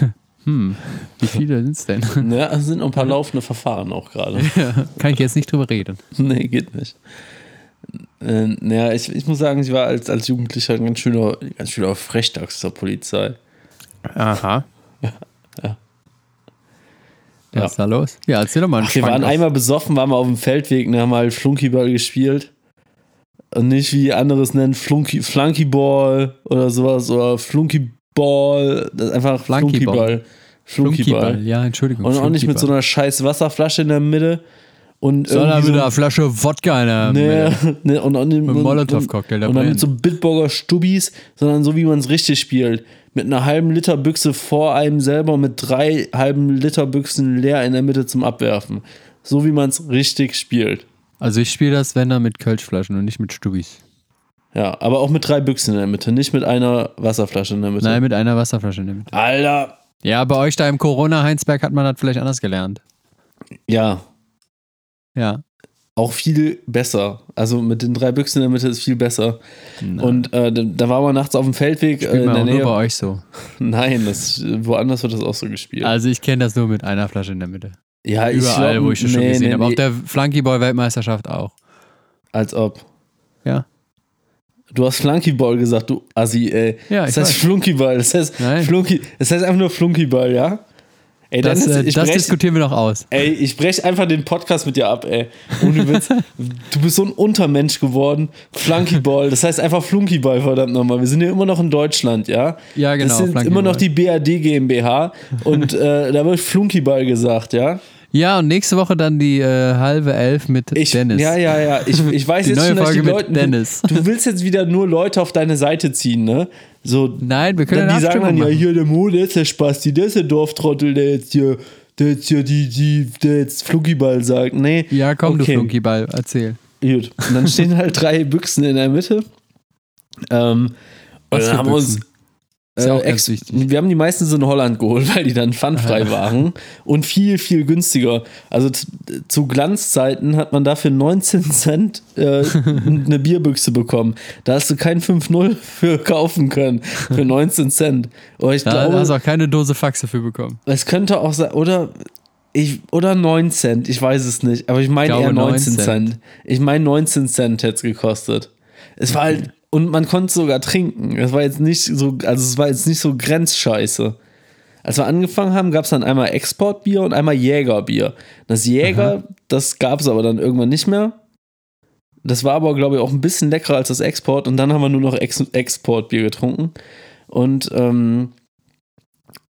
hm, wie viele sind es denn? Ja, es sind noch ein paar laufende Verfahren auch gerade. Kann ich jetzt nicht drüber reden. nee, geht nicht. Äh, naja, ich, ich muss sagen, ich war als, als Jugendlicher ein ganz schöner, ganz schöner Frechdachs zur Polizei. Aha. Ja. Was ist da los? Ja, erzähl doch mal einen Ach, wir waren aus- einmal besoffen, waren wir auf dem Feldweg und haben halt Flunkyball gespielt. Und nicht wie anderes nennen, Flunky, Flunkyball oder sowas oder Flunkyball. Das ist einfach Flunkyball. Flunkyball. Flunkyball. Ja, Entschuldigung. Und auch nicht mit so einer scheiß Wasserflasche in der Mitte. Und sondern mit so, einer Flasche Wodka in der Nee, Mitte. nee, und, und, Mit und, einem Molotow-Cocktail, der Und dann mit so Bitburger Stubis, sondern so wie man es richtig spielt. Mit einer halben Liter Büchse vor einem selber mit drei halben Liter Büchsen leer in der Mitte zum Abwerfen. So wie man es richtig spielt. Also ich spiele das, wenn dann mit Kölschflaschen und nicht mit Stubis. Ja, aber auch mit drei Büchsen in der Mitte, nicht mit einer Wasserflasche in der Mitte. Nein, mit einer Wasserflasche in der Mitte. Alter! Ja, bei euch da im Corona-Heinsberg hat man das vielleicht anders gelernt. Ja, Ja. Auch viel besser. Also mit den drei Büchsen in der Mitte ist viel besser. Und äh, da, waren wir nachts auf dem Feldweg äh, Spielt in man der auch nur Nähe. bei euch so. Nein, das, woanders wird das auch so gespielt. Also ich kenne das nur mit einer Flasche in der Mitte. ja, ich Überall, wo ich das schon nee, gesehen nee, habe. Auf nee, der Flunkyball-Weltmeisterschaft auch. Als ob. Ja. Du hast Flunkyball gesagt, du Assi, ey. Ja, das heißt weiß. Flunkyball. Das heißt, Nein. Flunky, das heißt einfach nur Flunkyball, ja? Ey, Das, ist, äh, das brech, diskutieren wir noch aus. ey, ich brech einfach den Podcast mit dir ab, ey. Ohne Witz. du bist so ein Untermensch geworden. Flunkyball, das heißt einfach Flunkyball, verdammt nochmal. Wir sind ja immer noch in Deutschland, ja? Ja, genau, Das sind immer noch die BAD GmbH und äh, da wird Flunkyball gesagt, ja? Ja, und nächste Woche dann die äh, halbe Elf mit Ich, Dennis. Ja, ja, ja. Ich, ich weiß Die jetzt neue schon, dass die Folge mit Leute. Dennis. Du, du willst jetzt wieder nur Leute auf deine Seite ziehen, ne? So, Nein, wir können Dann die sagen dann, ja, hier der Mo, der ist der Spasti, der ist der Dorftrottel, der jetzt hier, der jetzt hier die, die, der jetzt Flunkyball sagt. Nee. Ja, komm, okay. du Flunkyball, erzähl. Gut. Und dann stehen halt drei Büchsen in der Mitte. Ähm, Was und für dann haben wir uns. Ist ja Äh, auch ganz wichtig. wir haben die meistens in Holland geholt, weil die dann pfandfrei waren und viel, viel günstiger. Also zu Glanzzeiten hat man dafür 19 Cent äh, eine Bierbüchse bekommen. Da hast du kein 5-0 für kaufen können. Für 19 Cent. Aber ich Da glaube, hast du auch keine Dose Faxe für bekommen. es könnte auch sein, oder, ich, oder 9 Cent, ich weiß es nicht, aber ich meine eher glaube 19 9 Cent. Cent. Ich meine 19 Cent hätte es gekostet. Es war halt, und man konnte sogar trinken. Es war jetzt nicht so, also es war jetzt nicht so Grenzscheiße. Als wir angefangen haben, gab es dann einmal Exportbier und einmal Jägerbier. Das Jäger, das gab es aber dann irgendwann nicht mehr. Das war aber, glaube ich, auch ein bisschen leckerer als das Export. Und dann haben wir nur noch Ex Exportbier getrunken. Und ähm,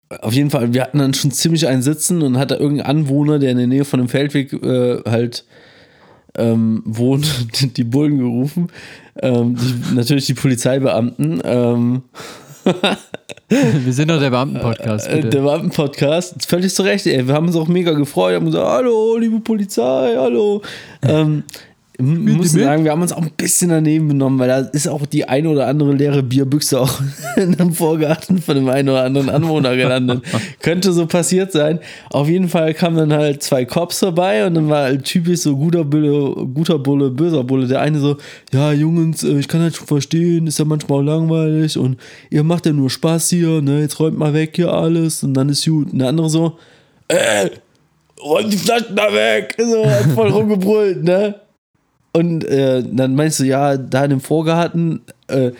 auf jeden Fall, wir hatten dann schon ziemlich einen Sitzen und hat da irgendein Anwohner, der in der Nähe von dem Feldweg äh, halt ähm, wohnt, die- Bullen gerufen. Ähm, die, natürlich die Polizeibeamten. Ähm, Wir sind doch der Beamten-Podcast, äh, bitte. der Beamten-Podcast. Völlig zu Recht, ey. Wir haben uns auch mega gefreut. haben gesagt, hallo, liebe Polizei, hallo. Ähm, wir müssen mit? sagen, wir haben uns auch ein bisschen daneben benommen, weil da ist auch die eine oder andere leere Bierbüchse auch in dem Vorgarten von dem einen oder anderen Anwohner gelandet. Könnte so passiert sein. Auf jeden Fall kamen dann halt zwei Cops vorbei und dann war halt typisch so guter Bulle, guter Bulle, böser Bulle. Der eine so, ja Jungs, äh, ich kann halt schon verstehen, ist ja manchmal auch langweilig und ihr macht ja nur Spaß hier, ne, jetzt räumt mal weg hier alles und dann ist gut. Und der andere so, äh, räum die Flaschen da weg. So, hat voll rumgebrüllt, ne? Und äh, dann meinst du, ja, da in dem Vorgarten, äh,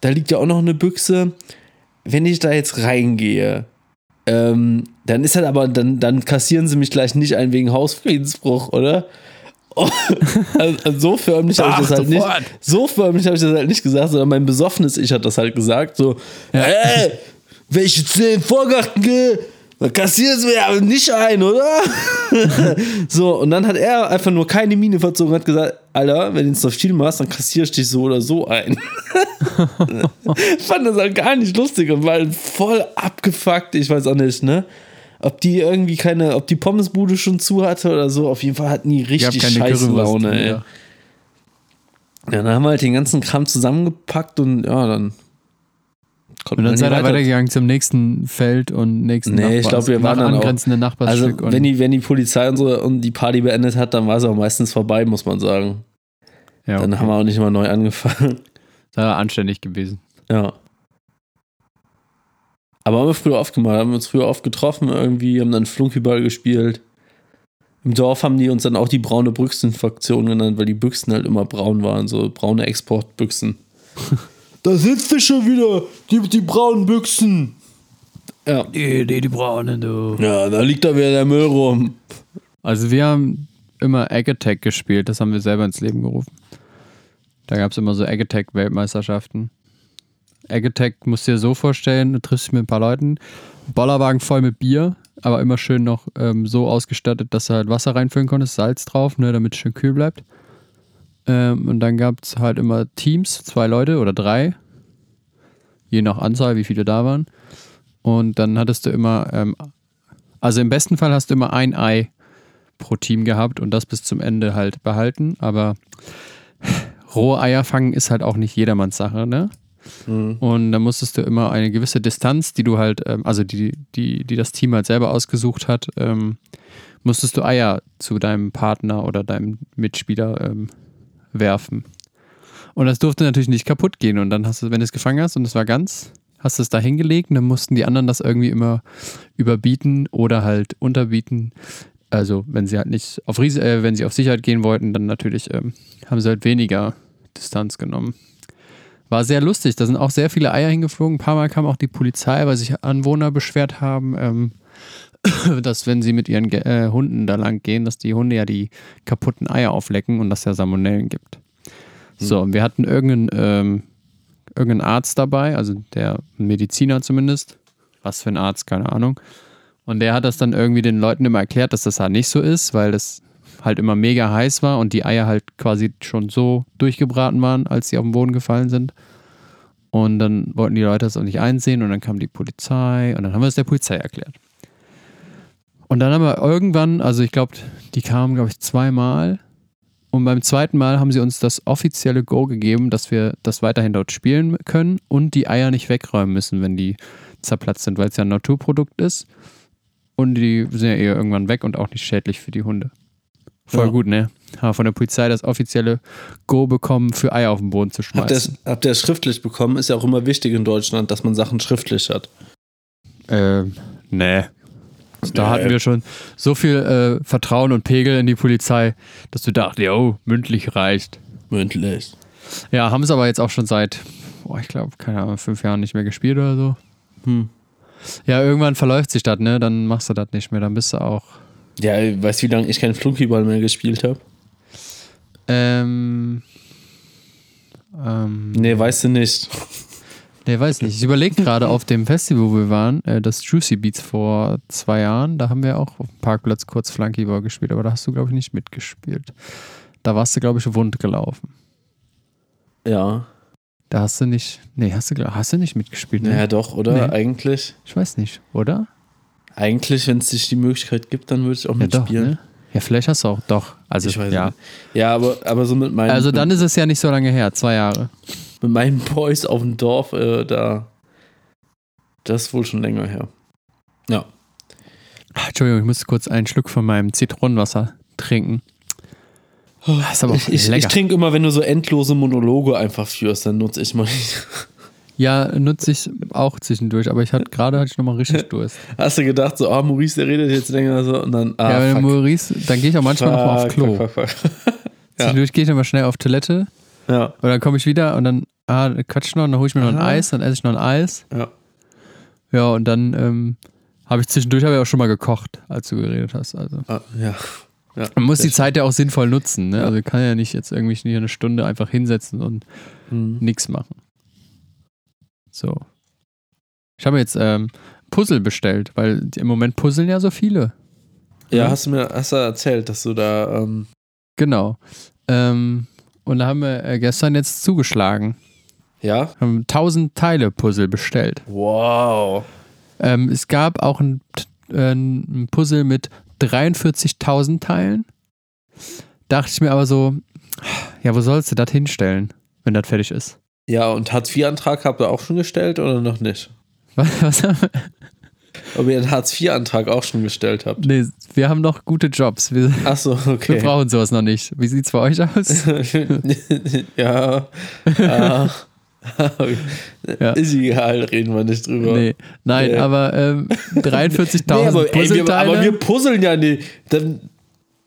da liegt ja auch noch eine Büchse. Wenn ich da jetzt reingehe, ähm, dann ist halt aber, dann, dann kassieren sie mich gleich nicht ein wegen Hausfriedensbruch, oder? Oh, also, also so förmlich habe ich das halt nicht. sofort. So förmlich habe ich das halt nicht gesagt, sondern mein besoffenes Ich hat das halt gesagt. So, ey, wenn ich jetzt in den Vorgarten gehe, dann sie mir aber nicht ein, oder? so, und dann hat er einfach nur keine Miene verzogen und hat gesagt, Alter, wenn du jetzt noch viel machst, dann kassiere ich dich so oder so ein. Fand das halt gar nicht lustig und war halt voll abgefuckt, ich weiß auch nicht, ne? Ob die irgendwie keine, ob die Pommesbude schon zu hatte oder so, auf jeden Fall hatten die richtig scheiße Laune, ey. mehr. Ja, dann haben wir halt den ganzen Kram zusammengepackt und ja, dann Und dann seid ihr weiter- weitergegangen zum nächsten Feld und nächsten Nee, ich glaube, wir waren dann auch- Also, wenn die, wenn die Polizei unsere, und die Party beendet hat, dann war es auch meistens vorbei, muss man sagen. ja, Dann okay. haben wir auch nicht mal neu angefangen. Das war anständig gewesen. Ja. Aber haben wir früher oft gemacht, haben wir uns früher oft getroffen irgendwie, haben dann Flunkyball gespielt. Im Dorf haben die uns dann auch die braune Büchsenfraktion genannt, weil die Büchsen halt immer braun waren, so braune Exportbüchsen. da sitzt du schon wieder, die, die braunen Büchsen. Ja. Die, die, die braunen, du. ja, da liegt da wieder der Müll rum. Also wir haben immer Egg Attack gespielt, das haben wir selber ins Leben gerufen. Da gab es immer so Egg Attack Weltmeisterschaften. Egg Attack musst du dir so vorstellen, du triffst dich mit ein paar Leuten, Bollerwagen voll mit Bier, aber immer schön noch ähm, so ausgestattet, dass du halt Wasser reinfüllen konntest, Salz drauf, ne, damit es schön kühl bleibt. Ähm, und dann gab es halt immer Teams, zwei Leute oder drei, je nach Anzahl, wie viele da waren. Und dann hattest du immer, ähm, also im besten Fall hast du immer ein Ei pro Team gehabt und das bis zum Ende halt behalten. Aber rohe Eier fangen ist halt auch nicht jedermanns Sache, ne? Und da musstest du immer eine gewisse Distanz, die du halt, ähm, also die, die, die das Team halt selber ausgesucht hat, ähm, musstest du Eier zu deinem Partner oder deinem Mitspieler ähm, werfen. Und das durfte natürlich nicht kaputt gehen. Und dann hast du, wenn du es gefangen hast und es war ganz, hast du es da hingelegt und dann mussten die anderen das irgendwie immer überbieten oder halt unterbieten. Also wenn sie halt nicht auf Ries äh, wenn sie auf Sicherheit gehen wollten, dann natürlich ähm, haben sie halt weniger Distanz genommen. War sehr lustig. Da sind auch sehr viele Eier hingeflogen. Ein paar Mal kam auch die Polizei, weil sich Anwohner beschwert haben, ähm, dass wenn sie mit ihren äh, Hunden da lang gehen, dass die Hunde ja die kaputten Eier auflecken und das ja Salmonellen gibt. So, und wir hatten irgendeinen, ähm, irgendeinen Arzt dabei, also der Mediziner zumindest. Was für ein Arzt, keine Ahnung. Und der hat das dann irgendwie den Leuten immer erklärt, dass das halt nicht so ist, weil das halt immer mega heiß war und die Eier halt quasi schon so durchgebraten waren, als sie auf den Boden gefallen sind. Und dann wollten die Leute das auch nicht einsehen und dann kam die Polizei und dann haben wir es der Polizei erklärt. Und dann haben wir irgendwann, also ich glaube, die kamen, glaube ich, zweimal. Und beim zweiten Mal haben sie uns das offizielle Go gegeben, dass wir das weiterhin dort spielen können und die Eier nicht wegräumen müssen, wenn die zerplatzt sind, weil es ja ein Naturprodukt ist. Und die sind ja eher irgendwann weg und auch nicht schädlich für die Hunde. Voll Ja. gut, ne? Haben von der Polizei das offizielle Go bekommen, für Eier auf den Boden zu Habt ihr schmeißen. es habt ihr es schriftlich bekommen? Ist ja auch immer wichtig in Deutschland, dass man Sachen schriftlich hat. Ähm, nee. Da Nee. hatten wir schon so viel äh, Vertrauen und Pegel in die Polizei, dass du dachtest, jo, mündlich reicht. Mündlich. Ja, haben es aber jetzt auch schon seit, boah, ich glaube, keine Ahnung, fünf Jahren nicht mehr gespielt oder so. Hm. Ja, irgendwann verläuft sich das, ne? Dann machst du das nicht mehr, dann bist du auch. Ja, weißt du, wie lange ich keinen Flunkyball mehr gespielt habe? Ähm. Ähm, Nee, weißt du nicht. Nee, weiß nicht. Ich überlege gerade auf dem Festival, wo wir waren, äh, das Juicy Beats vor zwei Jahren, da haben wir auch auf dem Parkplatz kurz Flunkyball gespielt, aber da hast du, glaube ich, nicht mitgespielt. Da warst du, glaube ich, wund gelaufen. Ja. Da hast du nicht. Nee, hast du, hast du nicht mitgespielt, ne? Naja, doch, oder? Nee. Eigentlich. Ich weiß nicht, oder? Eigentlich, wenn es sich die Möglichkeit gibt, dann würde ich auch Ja, doch, mitspielen. ne? Ja, vielleicht hast du auch doch. Also, Ich weiß ja. nicht. Ja, aber, aber so mit meinen, Also dann ist es ja nicht so lange her, zwei Jahre. Mit meinen Boys auf dem Dorf, äh, da. Das ist wohl schon länger her. Ja. Ah, Entschuldigung, ich muss kurz einen Schluck von meinem Zitronenwasser trinken. Das ist aber auch Ich, ich, ich trinke immer, wenn du so endlose Monologe einfach führst, dann nutze ich mal. ja, nutze ich auch zwischendurch, aber ich hatte gerade hatte ich nochmal richtig Durst. Hast du gedacht, so, ah, Maurice, der redet jetzt länger so und dann, ah, ja, wenn fuck. Maurice, dann gehe ich auch manchmal nochmal auf Klo. fuck, fuck, fuck. Ja. Zwischendurch gehe ich nochmal schnell auf Toilette Ja, und dann komme ich wieder und dann, ah, quatsch noch, dann hole ich mir noch ein. Eis, dann esse ich noch ein Eis. ja. Ja, und dann ähm, habe ich zwischendurch hab ich auch schon mal gekocht, als du geredet hast. Also. Ah, ja. ja. Man muss die Zeit ja auch sinnvoll nutzen. Ne? Also kann ja nicht jetzt irgendwie hier eine Stunde einfach hinsetzen und. Mhm. nichts machen. So. Ich habe jetzt ähm, Puzzle bestellt, weil im Moment puzzeln ja so viele. Ja, Mhm. hast du mir hast du erzählt, dass du da, ähm, Genau. Ähm, und da haben wir äh, gestern jetzt zugeschlagen. ja? Haben 1000 Teile Puzzle bestellt. Wow. Ähm, es gab auch ein, äh, ein Puzzle mit 43.000 Teilen. Dachte ich mir aber so, ja, wo sollst du das hinstellen, wenn das fertig ist? Ja, und Hartz-IV-Antrag habt ihr auch schon gestellt oder noch nicht? Was, was haben wir? Ob ihr einen Hartz-IV-Antrag auch schon gestellt habt? Nee, wir haben noch gute Jobs. Wir, Achso, wir okay. brauchen sowas noch nicht. Wie sieht's bei euch aus? ja. ah. Ja. Ist egal, reden wir nicht drüber. Nee, nein, Nee. aber ähm, 43.000 Nee, aber, ey, wir, aber wir puzzeln ja nicht. Dann,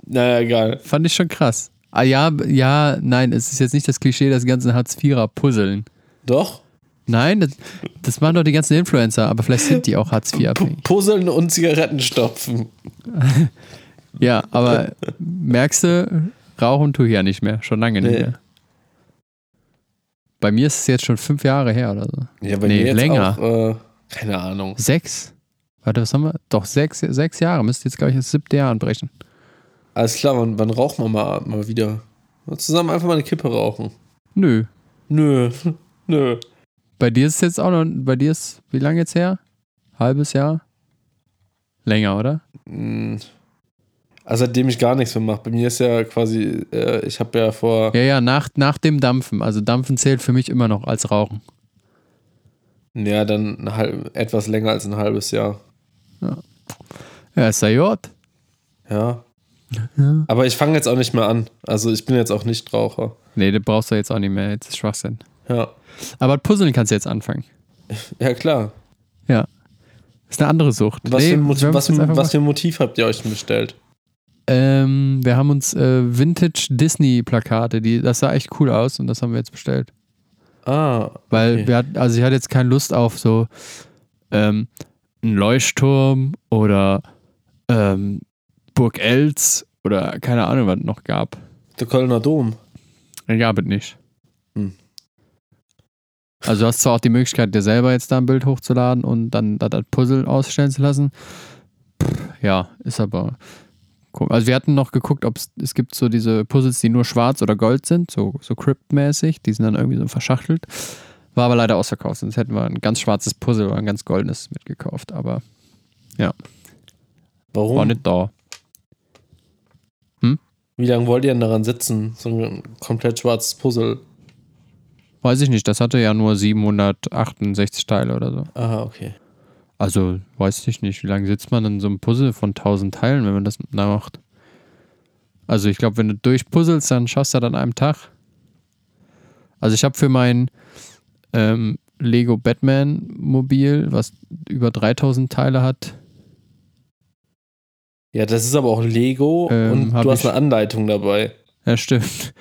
Naja, egal. Fand ich schon krass. Ah ja, ja, nein, es ist jetzt nicht das Klischee, dass die ganzen Hartz-IVer puzzeln. Doch? Nein, das, das machen doch die ganzen Influencer, aber vielleicht sind die auch Hartz IV abhängig. Puzzeln und Zigaretten stopfen. Ja, aber merkst du, rauchen tue ich ja nicht mehr, schon lange nicht Nee. mehr. Bei mir ist es jetzt schon fünf Jahre her oder so. Ja, bei Nee, mir jetzt länger. Auch, äh, keine Ahnung. Sechs? Warte, was haben wir? Doch, sechs, sechs Jahre. Müsste jetzt, glaube ich, das siebte Jahr anbrechen. Alles klar, wann, wann rauchen wir mal, mal wieder? Zusammen einfach mal eine Kippe rauchen. Nö. Nö. Nö. Bei dir ist es jetzt auch noch, bei dir ist, wie lange jetzt her? Halbes Jahr? Länger, oder? Mm. Also seitdem ich gar nichts mehr mache. Bei mir ist ja quasi, äh, ich habe ja vor, Ja, ja, nach, nach dem Dampfen. Also Dampfen zählt für mich immer noch als Rauchen. ja, dann halb, etwas länger als ein halbes Jahr. Ja, ist ja gut. Ja. Aber ich fange jetzt auch nicht mehr an. Also ich bin jetzt auch nicht Raucher. Nee, das brauchst du jetzt auch nicht mehr. Jetzt ist Schwachsinn. Ja. Aber Puzzeln kannst du jetzt anfangen. Ja, klar. Ja. Ist eine andere Sucht. Was, Nee, für, Motiv, was, was für ein Motiv habt ihr euch denn bestellt? ähm, wir haben uns äh, Vintage Disney Plakate, die, das sah echt cool aus und das haben wir jetzt bestellt. Ah, Weil okay. wir hatten, also ich hatte jetzt keine Lust auf so ähm, einen Leuchtturm oder ähm, Burg Els oder keine Ahnung, was es noch gab. der Kölner Dom. Den gab es nicht. Hm. Also du hast zwar auch die Möglichkeit, dir selber jetzt da ein Bild hochzuladen und dann das das Puzzle ausstellen zu lassen. Pff, ja, ist aber komisch. Also wir hatten noch geguckt, ob es, es gibt so diese Puzzles, die nur schwarz oder gold sind, so, so Crypt-mäßig, die sind dann irgendwie so verschachtelt. War aber leider ausverkauft, sonst hätten wir ein ganz schwarzes Puzzle oder ein ganz goldenes mitgekauft, aber Warum? war nicht da. Wie lange wollt ihr denn daran sitzen? So ein komplett schwarzes Puzzle. Weiß ich nicht, das hatte ja nur 768 Teile oder so. Aha, okay. Also, weiß ich nicht, wie lange sitzt man in so einem Puzzle von 1000 Teilen, wenn man das macht? Also, ich glaube, wenn du durchpuzzelst, dann schaffst du das an einem Tag. Also, ich habe für mein ähm, Lego Batman Mobil, was über 3000 Teile hat, Ja, das ist aber auch Lego Ähm, und du hast eine Anleitung dabei. ja, stimmt.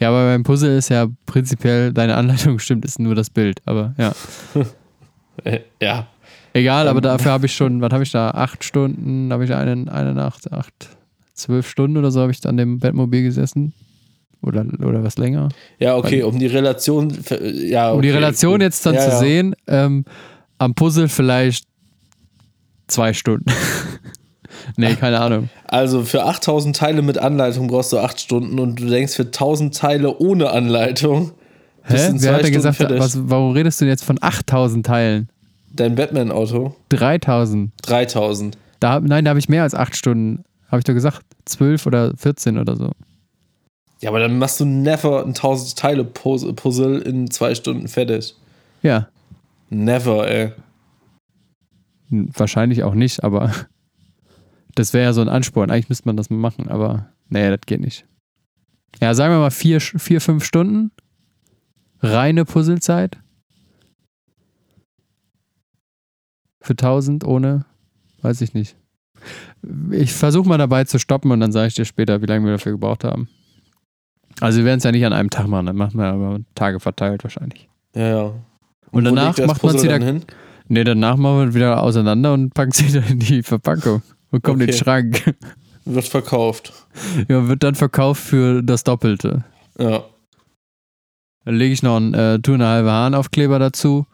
Ja, aber beim Puzzle ist ja prinzipiell, deine Anleitung stimmt, ist nur das Bild. Aber ja, ja. egal, aber Ähm. dafür habe ich schon, was habe ich da? Acht Stunden, habe ich einen, eine Nacht, acht, zwölf Stunden oder so habe ich an dem Batmobil gesessen. Oder, oder was länger. Ja, okay, um die Relation. Ja, Um die okay, Relation jetzt dann ja, zu ja. sehen, ähm, am Puzzle vielleicht zwei Stunden. nee, keine Ahnung. Also für 8000 Teile mit Anleitung brauchst du 8 Stunden und du denkst für 1000 Teile ohne Anleitung. Hä? Wer hat denn gesagt, was, warum redest du jetzt von 8000 Teilen? Dein Batman-Auto? 3000. 3000. Da, nein, da habe ich mehr als acht Stunden. Habe ich doch gesagt, 12 oder 14 oder so. Ja, aber dann machst du never ein 1000 Teile Puz- Puzzle in zwei Stunden fertig. Ja, Never, ey. Wahrscheinlich auch nicht, aber das wäre ja so ein Ansporn. Eigentlich müsste man das mal machen, aber nee, das geht nicht. Ja, sagen wir mal vier, vier fünf Stunden. Reine Puzzlezeit. Für 1000 ohne, weiß ich nicht. Ich versuche mal dabei zu stoppen und dann sage ich dir später, wie lange wir dafür gebraucht haben. Also wir werden es ja nicht an einem Tag machen, dann machen wir aber Tage verteilt wahrscheinlich. Ja, ja. Und wo danach macht man's Puzzle wieder- hin? Nee, danach machen wir wieder auseinander und packen es wieder in die Verpackung und kommt in den Okay. Schrank. Wird verkauft. Ja, wird dann verkauft für das Doppelte. Ja. Dann lege ich noch einen äh, tu eine halbe Hahnaufkleber dazu.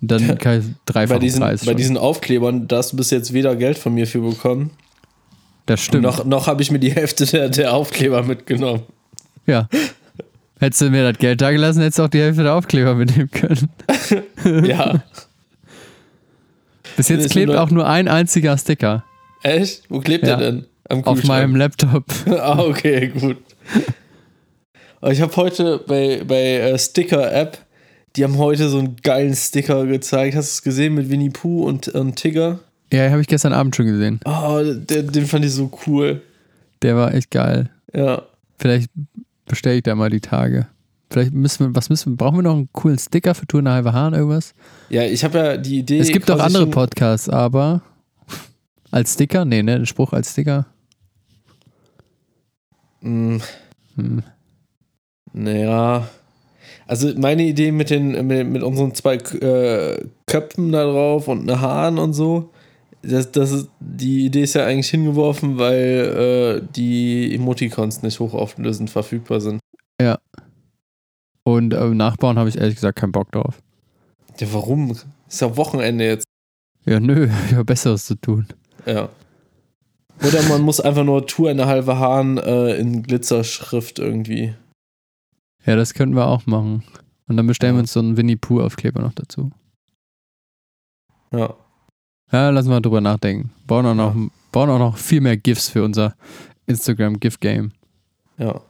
Dann kann ich dreifach Bei diesen, Preis bei diesen Aufklebern, da hast du bis jetzt weder Geld von mir für bekommen. Das stimmt. Noch, noch habe ich mir die Hälfte der, der Aufkleber mitgenommen. Ja. Hättest du mir das Geld da gelassen, hättest du auch die Hälfte der Aufkleber mitnehmen können. Ja. Bis jetzt klebt auch nur ein einziger Sticker Echt? Wo klebt Ja. der denn? Auf meinem Laptop. ah, okay, gut. Ich habe heute bei, bei äh, Sticker-App, die haben heute so einen geilen Sticker gezeigt. Hast du es gesehen mit Winnie Pooh und, und Tigger? Ja, habe ich gestern Abend schon gesehen. Oh, den, den fand ich so cool. Der war echt geil. Ja. Vielleicht bestelle ich da mal die Tage. Vielleicht müssen wir, was müssen wir, brauchen wir noch einen coolen Sticker für Tour halbe Hahn, irgendwas? Ja, ich habe ja die Idee. es gibt auch andere Podcasts, aber als Sticker? Nee, ne, ein Spruch als Sticker. Mh, Hm. naja. Also meine Idee mit den mit, mit unseren zwei äh, Köpfen da drauf und eine Haaren und so, das, das ist, die Idee ist ja eigentlich hingeworfen, weil äh, die Emoticons nicht hochauflösend verfügbar sind. Und äh, nachbauen habe ich ehrlich gesagt keinen Bock drauf. Ja, warum? Ist ja Wochenende jetzt. Ja, nö, ich habe Besseres zu tun. Ja. Oder man muss einfach nur Tour eine halbe Hahn äh, in Glitzerschrift irgendwie. Ja, das könnten wir auch machen. Und dann bestellen wir uns so einen Winnie Pooh-Aufkleber noch dazu. Ja. Ja, lassen wir drüber nachdenken. Bauen auch noch, bauen auch noch viel mehr GIFs für unser Instagram-GIF-Game. Ja.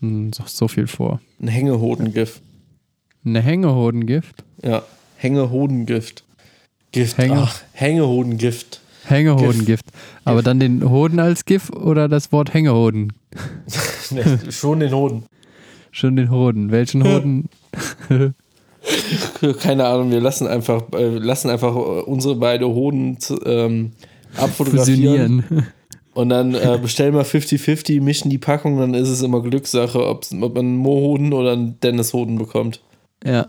Hm, so, so viel vor. Ein Hängehodengift. Eine Hängehodengift? Ja. Hängehodengift. Gift. Hänge- Ach, Hängehodengift. Hängehodengift. Aber dann den Hoden als GIF oder das Wort Hängehoden? nee, schon den Hoden. Schon den Hoden. Welchen Hoden? Keine Ahnung, wir lassen einfach, äh, lassen einfach unsere beiden Hoden ähm, abfotografieren. Fusionieren. Und dann äh, bestellen wir 50-50, mischen die Packung, dann ist es immer Glückssache, ob man einen Mo-Hoden oder einen Dennis-Hoden bekommt. ja.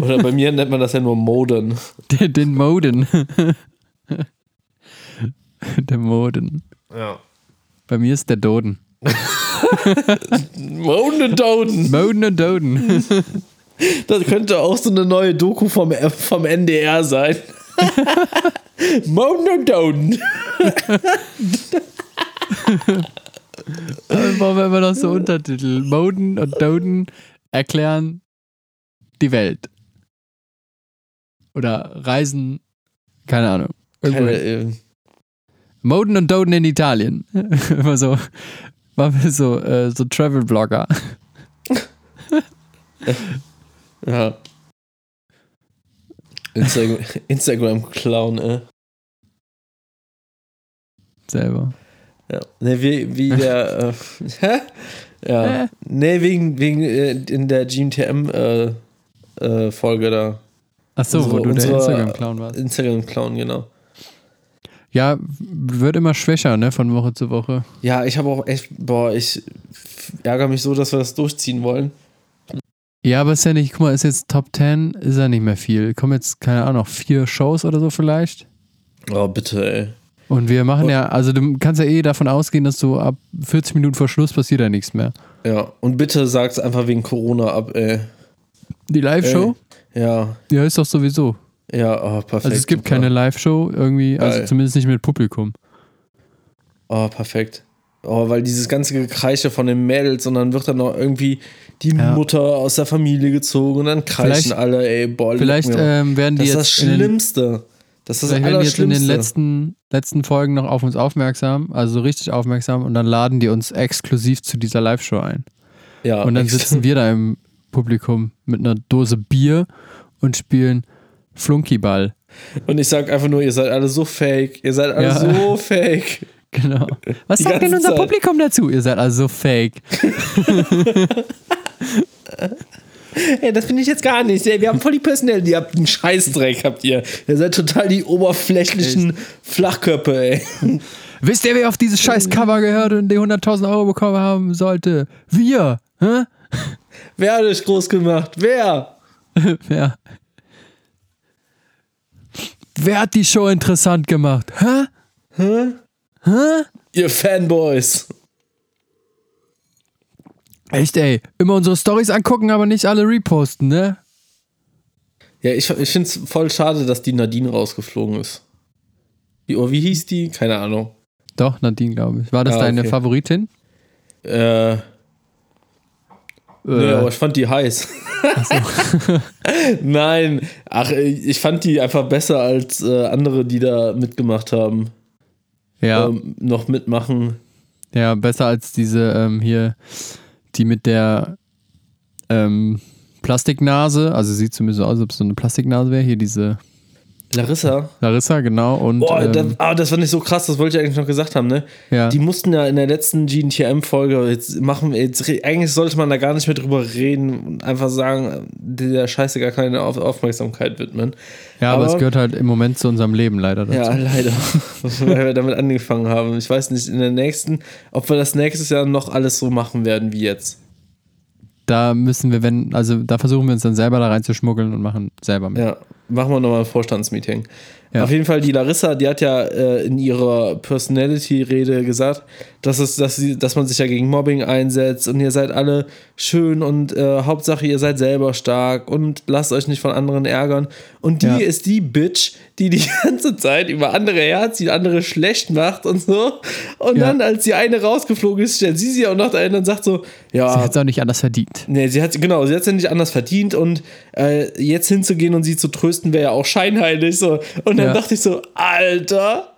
Oder bei mir nennt man das ja nur Moden. Den, den Moden. der Moden. Ja. Bei mir ist der Doden. Moden und Doden. Moden und Doden. Das könnte auch so eine neue Doku vom, vom NDR sein. Moden und Doden. Dann brauchen wir immer noch so Untertitel. Moden und Doden erklären die Welt. Oder reisen, keine Ahnung. Keine, äh, Moden und Doden in Italien. immer so, waren wir so, äh, so Travel-Blogger. ja. Instagram, Instagram-Clown, äh. Selber. Ja. Ne, wie, wie der. Äh? Ja. Hä? Ne, wegen, wegen äh, in der GMTM-Folge äh, Folge da. Achso, Unsere- wo du der Instagram-Clown warst. Instagram-Clown, genau. Ja, wird immer schwächer, ne, von Woche zu Woche. Ja, ich habe auch echt. Boah, ich ärgere mich so, dass wir das durchziehen wollen. Ja, aber ist ja nicht, guck mal, ist jetzt Top 10, ist ja nicht mehr viel. Kommen jetzt, keine Ahnung, vier Shows oder so vielleicht. Oh, bitte, ey. Und wir machen Und- ja, also du kannst ja eh davon ausgehen, dass du ab 40 Minuten vor Schluss passiert ja nichts mehr. Ja, und bitte sag's einfach wegen Corona ab, ey. Die Live-Show? Ja, Ja, ist doch sowieso. ja, oh, perfekt. Also es gibt super. keine Live-Show irgendwie, also Geil. zumindest nicht mit Publikum. Oh, perfekt. Oh, weil dieses ganze Gekreische von den Mädels und dann wird dann noch irgendwie die Ja. Mutter aus der Familie gezogen und dann kreischen Vielleicht- alle, ey, boah, Vielleicht ähm, werden die das ist das jetzt in den, Schlimmste. Das ist das vielleicht werden die jetzt in den letzten, letzten Folgen noch auf uns aufmerksam, also so richtig aufmerksam und dann laden die uns exklusiv zu dieser Live-Show ein. ja, Und dann sitzen wir da im Publikum mit einer Dose Bier und spielen Flunkyball. Und ich sag einfach nur, ihr seid alle so fake. Ihr seid alle Ja. so fake. Genau. Was Die sagt denn unser Zeit. Publikum dazu? Ihr seid also so fake. Ey, das finde ich jetzt gar nicht. Wir haben voll die Personality. Ihr habt einen Scheißdreck, habt ihr. Ihr seid total die oberflächlichen Flachköpfe, ey. Wisst ihr, wer auf dieses scheiß Cover gehört und die 100.000 Euro bekommen haben sollte? Wir. Hä? Wer hat euch groß gemacht? Wer? Wer? Wer hat die Show interessant gemacht? Hä? Hä? Hä? Ihr Fanboys. Echt, ey. Immer unsere Stories angucken, aber nicht alle reposten, ne? Ja, ich, ich finde es voll schade, dass die Nadine rausgeflogen ist. Wie, oh, wie hieß die? Keine Ahnung. Doch, Nadine, glaube ich. War das Ah, deine okay. Favoritin? Äh, nee, Äh, aber ich fand die heiß. Nein, ach, ich fand die einfach besser als äh, andere, die da mitgemacht haben. ja, Ähm, noch mitmachen. ja, besser als diese ähm, hier, die mit der ähm, Plastiknase. Also sieht zumindest so aus, als ob es so eine Plastiknase wäre. Hier diese Larissa. Larissa, genau. Und Boah, ähm, das, ah, das fand ich so krass, das wollte ich eigentlich noch gesagt haben, ne? Ja. Die mussten ja in der letzten GNTM-Folge, jetzt machen wir, jetzt, eigentlich sollte man da gar nicht mehr drüber reden und einfach sagen, der Scheiße gar keine Auf Aufmerksamkeit widmen. ja, aber, es aber- gehört halt im Moment zu unserem Leben leider dazu. Ja, leider. Weil wir damit angefangen haben. Ich weiß nicht, in der nächsten, ob wir das nächstes Jahr noch alles so machen werden wie jetzt. Da müssen wir, wenn, also da versuchen wir uns dann selber da reinzuschmuggeln und machen selber mit. Ja, machen wir nochmal ein Vorstandsmeeting. Ja. Auf jeden Fall, die Larissa, die hat ja äh, in ihrer Personality-Rede gesagt, dass, es, dass, sie, dass man sich ja gegen Mobbing einsetzt und ihr seid alle schön und äh, Hauptsache ihr seid selber stark und lasst euch nicht von anderen ärgern. Und die Ja. ist die Bitch, die die ganze Zeit über andere herzieht, andere schlecht macht und so. Und Ja. dann, als die eine rausgeflogen ist, stellt sie sie auch noch dahin und sagt so, ja, Sie hat es auch nicht anders verdient. Nee, sie hat genau, sie hat es ja nicht anders verdient und äh, jetzt hinzugehen und sie zu trösten wäre ja auch scheinheilig so. Und dann Ja. dachte ich so, Alter,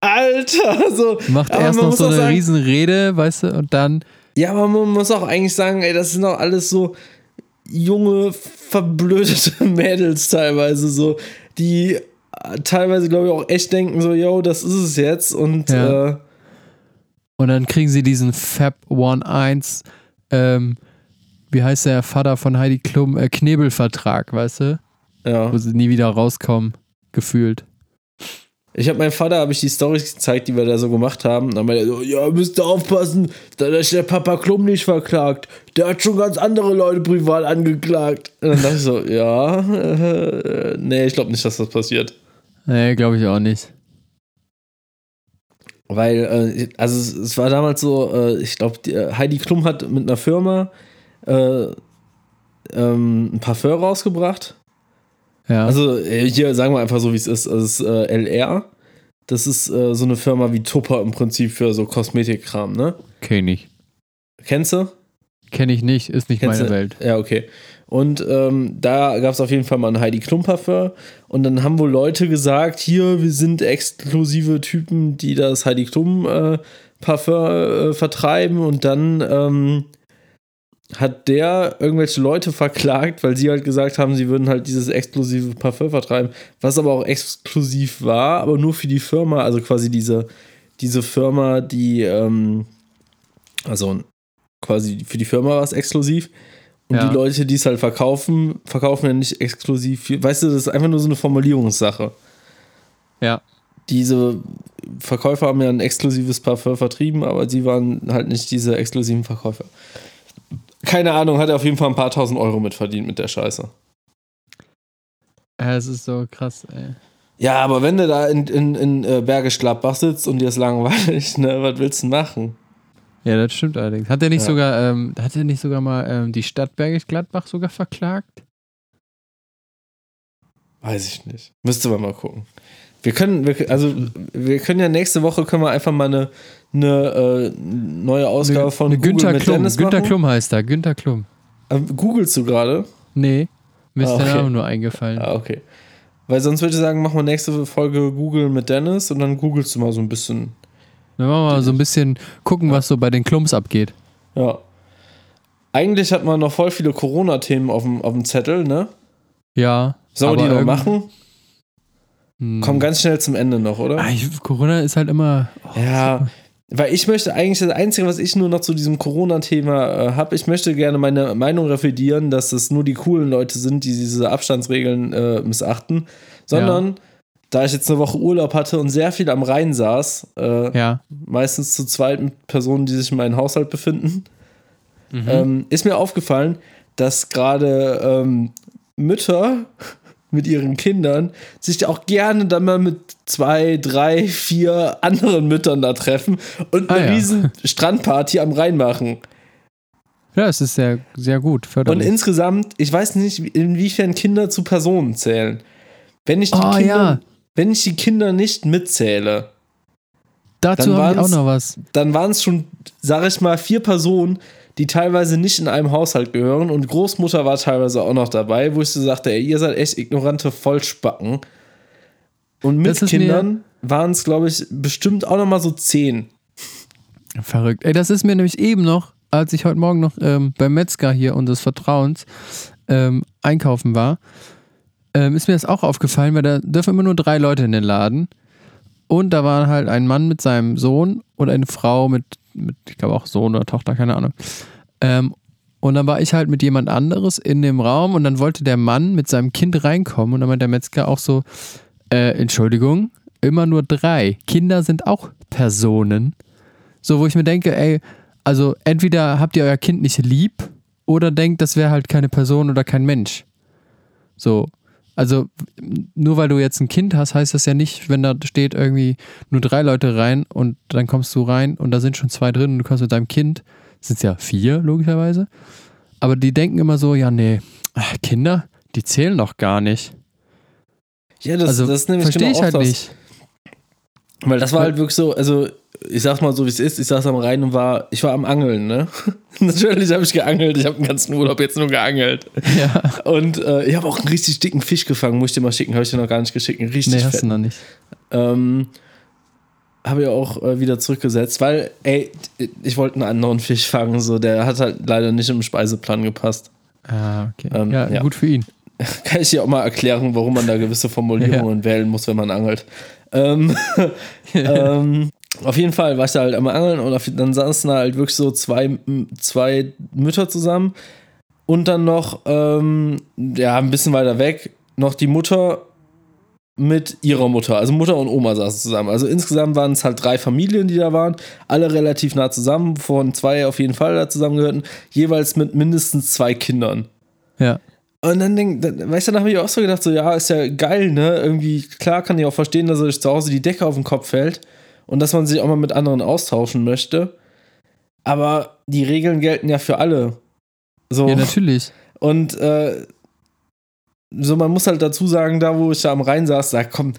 Alter, so. Macht Aber erst noch so eine sagen, Riesenrede, weißt du, und dann, Ja, aber man muss auch eigentlich sagen, ey, das sind doch alles so junge, verblödete Mädels teilweise so, die äh, teilweise, glaube ich, auch echt denken so, yo, das ist es jetzt und Ja. äh, und dann kriegen sie diesen Fab One 1, ähm, wie heißt der Vater von Heidi Klum, äh, Knebelvertrag, weißt du, ja. wo sie nie wieder rauskommen, gefühlt. Ich habe meinem Vater habe ich die Storys gezeigt, die wir da so gemacht haben. Dann meinte er so, ja, müsst ihr aufpassen, da ist der Papa Klum nicht verklagt. Der hat schon ganz andere Leute privat angeklagt. Und dann dachte ich so, ja, äh, nee, ich glaube nicht, dass das passiert. Nee, glaube ich auch nicht. Weil, äh, also es, es war damals so, äh, ich glaube, Heidi Klum hat mit einer Firma äh, ähm, ein Parfum rausgebracht. Ja. Also äh, hier sagen wir einfach so, wie es ist. Also, es ist äh, LR. Das ist äh, so eine Firma wie Tupper im Prinzip für so Kosmetikkram, ne? Kenn ich. Kennst du? Kenne ich nicht, ist nicht Kennst meine du? Welt. Ja, okay. Und ähm, da gab es auf jeden Fall mal ein Heidi Klum Parfum. Und dann haben wohl Leute gesagt, hier, wir sind exklusive Typen, die das Heidi Klum äh, Parfum äh, vertreiben. Und dann ähm, hat der irgendwelche Leute verklagt, weil sie halt gesagt haben, sie würden halt dieses exklusive Parfum vertreiben, was aber auch exklusiv war, aber nur für die Firma, also quasi diese, diese Firma, die, ähm, also quasi für die Firma war es exklusiv. Und Ja. die Leute, die es halt verkaufen, verkaufen ja nicht exklusiv. Weißt du, das ist einfach nur so eine Formulierungssache. Ja. Diese Verkäufer haben ja ein exklusives Parfum vertrieben, aber sie waren halt nicht diese exklusiven Verkäufer. Keine Ahnung, hat er auf jeden Fall ein paar tausend Euro mitverdient mit der Scheiße. Ja, es ist so krass, ey. Ja, aber wenn du da in, in, in äh, Bergisch Gladbach sitzt und dir ist langweilig, ne, was willst du machen? Ja, das stimmt allerdings. Hat er nicht Ja. sogar, ähm, hat er nicht sogar mal ähm, die Stadt Bergisch Gladbach sogar verklagt? Weiß ich nicht. Müsste man mal gucken. Wir können, wir, also wir können ja nächste Woche können wir einfach mal eine, eine äh, neue Ausgabe von eine Google Günther mit Klum. Dennis Günther machen. Klum heißt er, Günther Klum. Ähm, googelst du gerade? Nee, mir ist Ah, der okay. Name nur eingefallen. Ah, okay. Weil sonst würde ich sagen, machen wir nächste Folge Google mit Dennis und dann googelst du mal so ein bisschen. Dann machen wir mal so ein bisschen gucken, was so bei den Klums abgeht. Ja. Eigentlich hat man noch voll viele Corona-Themen auf dem, auf dem Zettel, ne? Ja. Sollen wir die noch machen? Hm. Komm ganz schnell zum Ende noch, oder? Ah, ich, Corona ist halt immer. oh, Ja, weil ich möchte eigentlich, das Einzige, was ich nur noch zu diesem Corona-Thema äh, habe, ich möchte gerne meine Meinung revidieren, dass es nur die coolen Leute sind, die diese Abstandsregeln äh, missachten, sondern da ich jetzt eine Woche Urlaub hatte und sehr viel am Rhein saß, äh, Ja. meistens zu zweit mit Personen, die sich in meinem Haushalt befinden, Mhm. ähm, ist mir aufgefallen, dass gerade ähm, Mütter mit ihren Kindern sich auch gerne dann mal mit zwei, drei, vier anderen Müttern da treffen und eine Ah, ja. riesen Strandparty am Rhein machen. Ja, es ist sehr, sehr gut. Und Förderlich. insgesamt, ich weiß nicht, inwiefern Kinder zu Personen zählen. Wenn ich die, Oh, Kinder, ja. Wenn ich die Kinder nicht mitzähle, Dazu dann habe ich auch noch was. dann waren es schon, sag ich mal, vier Personen, die teilweise nicht in einem Haushalt gehören und Großmutter war teilweise auch noch dabei, wo ich so sagte, ey, ihr seid echt ignorante Vollspacken. Und mit Kindern waren es, glaube ich, bestimmt auch noch mal so zehn. Verrückt. Ey, das ist mir nämlich eben noch, als ich heute Morgen noch ähm, beim Metzger hier unseres Vertrauens ähm, einkaufen war, ähm, ist mir das auch aufgefallen, weil da dürfen immer nur drei Leute in den Laden. Und da war halt ein Mann mit seinem Sohn und eine Frau mit, mit ich glaube auch Sohn oder Tochter, keine Ahnung. Ähm, und dann war ich halt mit jemand anderes in dem Raum und dann wollte der Mann mit seinem Kind reinkommen und dann meinte der Metzger auch so, äh, Entschuldigung, immer nur drei. Kinder sind auch Personen. So, wo ich mir denke, ey, also entweder habt ihr euer Kind nicht lieb oder denkt, das wäre halt keine Person oder kein Mensch. So, also nur weil du jetzt ein Kind hast, heißt das ja nicht, wenn da steht irgendwie nur drei Leute rein und dann kommst du rein und da sind schon zwei drin und du kommst mit deinem Kind, sind es ja vier logischerweise. Aber die denken immer so, ja nee, ach, Kinder, die zählen doch gar nicht. Ja, das, also das ist nämlich verstehe genau ich halt das. nicht. Weil das war halt wirklich so, also ich sag's mal so, wie es ist, ich saß am Rhein und war, ich war am Angeln, ne? Natürlich habe ich geangelt, ich habe den ganzen Urlaub jetzt nur geangelt. Ja. Und äh, ich habe auch einen richtig dicken Fisch gefangen, muss ich dir mal schicken, habe ich dir noch gar nicht geschickt, einen richtig Nee, hast du noch nicht. Ähm, habe ich auch äh, wieder zurückgesetzt, weil, ey, ich wollte einen anderen Fisch fangen, so, der hat halt leider nicht im Speiseplan gepasst. Ah, okay. Ähm, ja, ja. gut für ihn. Kann ich dir auch mal erklären, warum man da gewisse Formulierungen wählen muss, wenn man angelt. Ähm, ähm, auf jeden Fall war ich da halt am Angeln und auf, dann saßen da halt wirklich so zwei, zwei Mütter zusammen und dann noch, ähm, ja, ein bisschen weiter weg, noch die Mutter mit ihrer Mutter. Also Mutter und Oma saßen zusammen. Also insgesamt waren es halt drei Familien, die da waren, alle relativ nah zusammen, von zwei auf jeden Fall da zusammengehörten, jeweils mit mindestens zwei Kindern. Ja. Und dann, denk, dann weißt du, dann habe ich auch so gedacht, so, ja, ist ja geil, ne? Irgendwie, klar kann ich auch verstehen, dass euch zu Hause die Decke auf den Kopf fällt und dass man sich auch mal mit anderen austauschen möchte. Aber die Regeln gelten ja für alle. So. Ja, natürlich. Und äh, so, man muss halt dazu sagen, da wo ich da am Rhein saß, da kommt,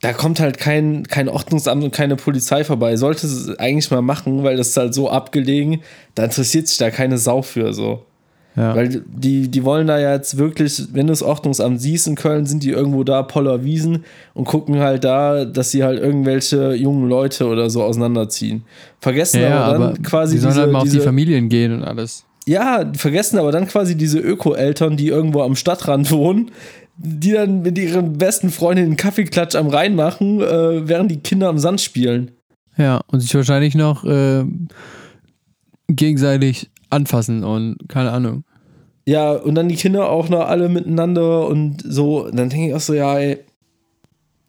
da kommt halt kein, kein Ordnungsamt und keine Polizei vorbei. Sollte es eigentlich mal machen, weil das ist halt so abgelegen, da interessiert sich da keine Sau für so. Ja. Weil die, die wollen da ja jetzt wirklich, wenn du das Ordnungsamt siehst in Köln, sind die irgendwo da Poller Wiesen und gucken halt da, dass sie halt irgendwelche jungen Leute oder so auseinanderziehen. Vergessen ja, aber dann aber quasi die sollen diese, halt mal auf die Familien gehen und alles. ja, vergessen aber dann quasi diese Öko-Eltern, die irgendwo am Stadtrand wohnen, die dann mit ihren besten Freundinnen einen Kaffeeklatsch am Rhein machen, äh, während die Kinder am Sand spielen. Ja, und sich wahrscheinlich noch äh, gegenseitig anfassen und keine Ahnung. Ja, und dann die Kinder auch noch alle miteinander und so. Und dann denke ich auch so, ja, ey,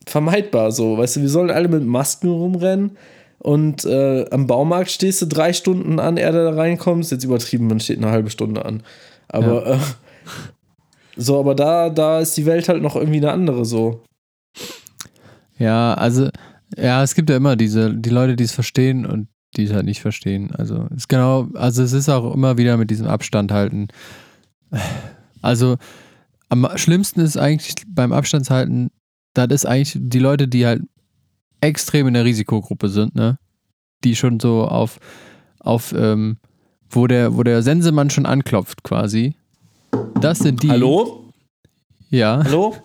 vermeidbar so. Weißt du, wir sollen alle mit Masken rumrennen und äh, am Baumarkt stehst du drei Stunden an, er da reinkommt. Ist jetzt übertrieben, man steht eine halbe Stunde an. Aber äh, so, aber da, da ist die Welt halt noch irgendwie eine andere so. Ja, also, ja, es gibt ja immer diese, die Leute, die es verstehen und die es halt nicht verstehen. Also, es ist genau, also es ist auch immer wieder mit diesem Abstand halten. Also, am schlimmsten ist eigentlich beim Abstandshalten, das ist eigentlich die Leute, die halt extrem in der Risikogruppe sind, ne? Die schon so auf, auf, ähm, wo der, wo der Sensemann schon anklopft quasi. Das sind die. Hallo? Ja. Hallo?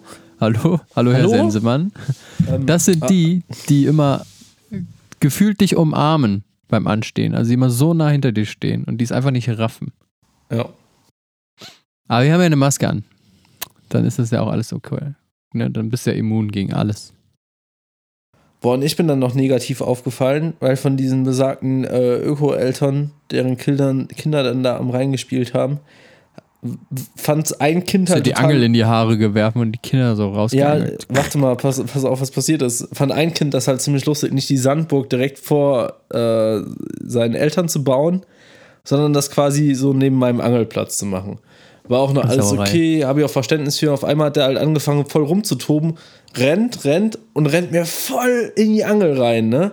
Hallo? Hallo, Herr Hallo? Sensemann. Ähm, Das sind ah, die, die immer gefühlt dich umarmen beim Anstehen. Also die immer so nah hinter dir stehen und die es einfach nicht raffen. Ja. Aber wir haben ja eine Maske an. Dann ist das ja auch alles okay. Ne, dann bist du ja immun gegen alles. Boah, und ich bin dann noch negativ aufgefallen, weil von diesen besagten äh, Öko-Eltern, deren Kindern, Kinder dann da am Rhein gespielt haben, fand ein Kind halt die Angel in die Haare gewerfen und die Kinder so Ja, rausgeangelt. warte mal, pass, pass auf, was passiert ist. Fand ein Kind das halt ziemlich lustig, nicht die Sandburg direkt vor äh, seinen Eltern zu bauen, sondern das quasi so neben meinem Angelplatz zu machen. War auch noch alles okay, habe ich auch Verständnis für. Auf einmal hat der halt angefangen, voll rumzutoben, rennt, rennt und rennt mir voll in die Angel rein, ne?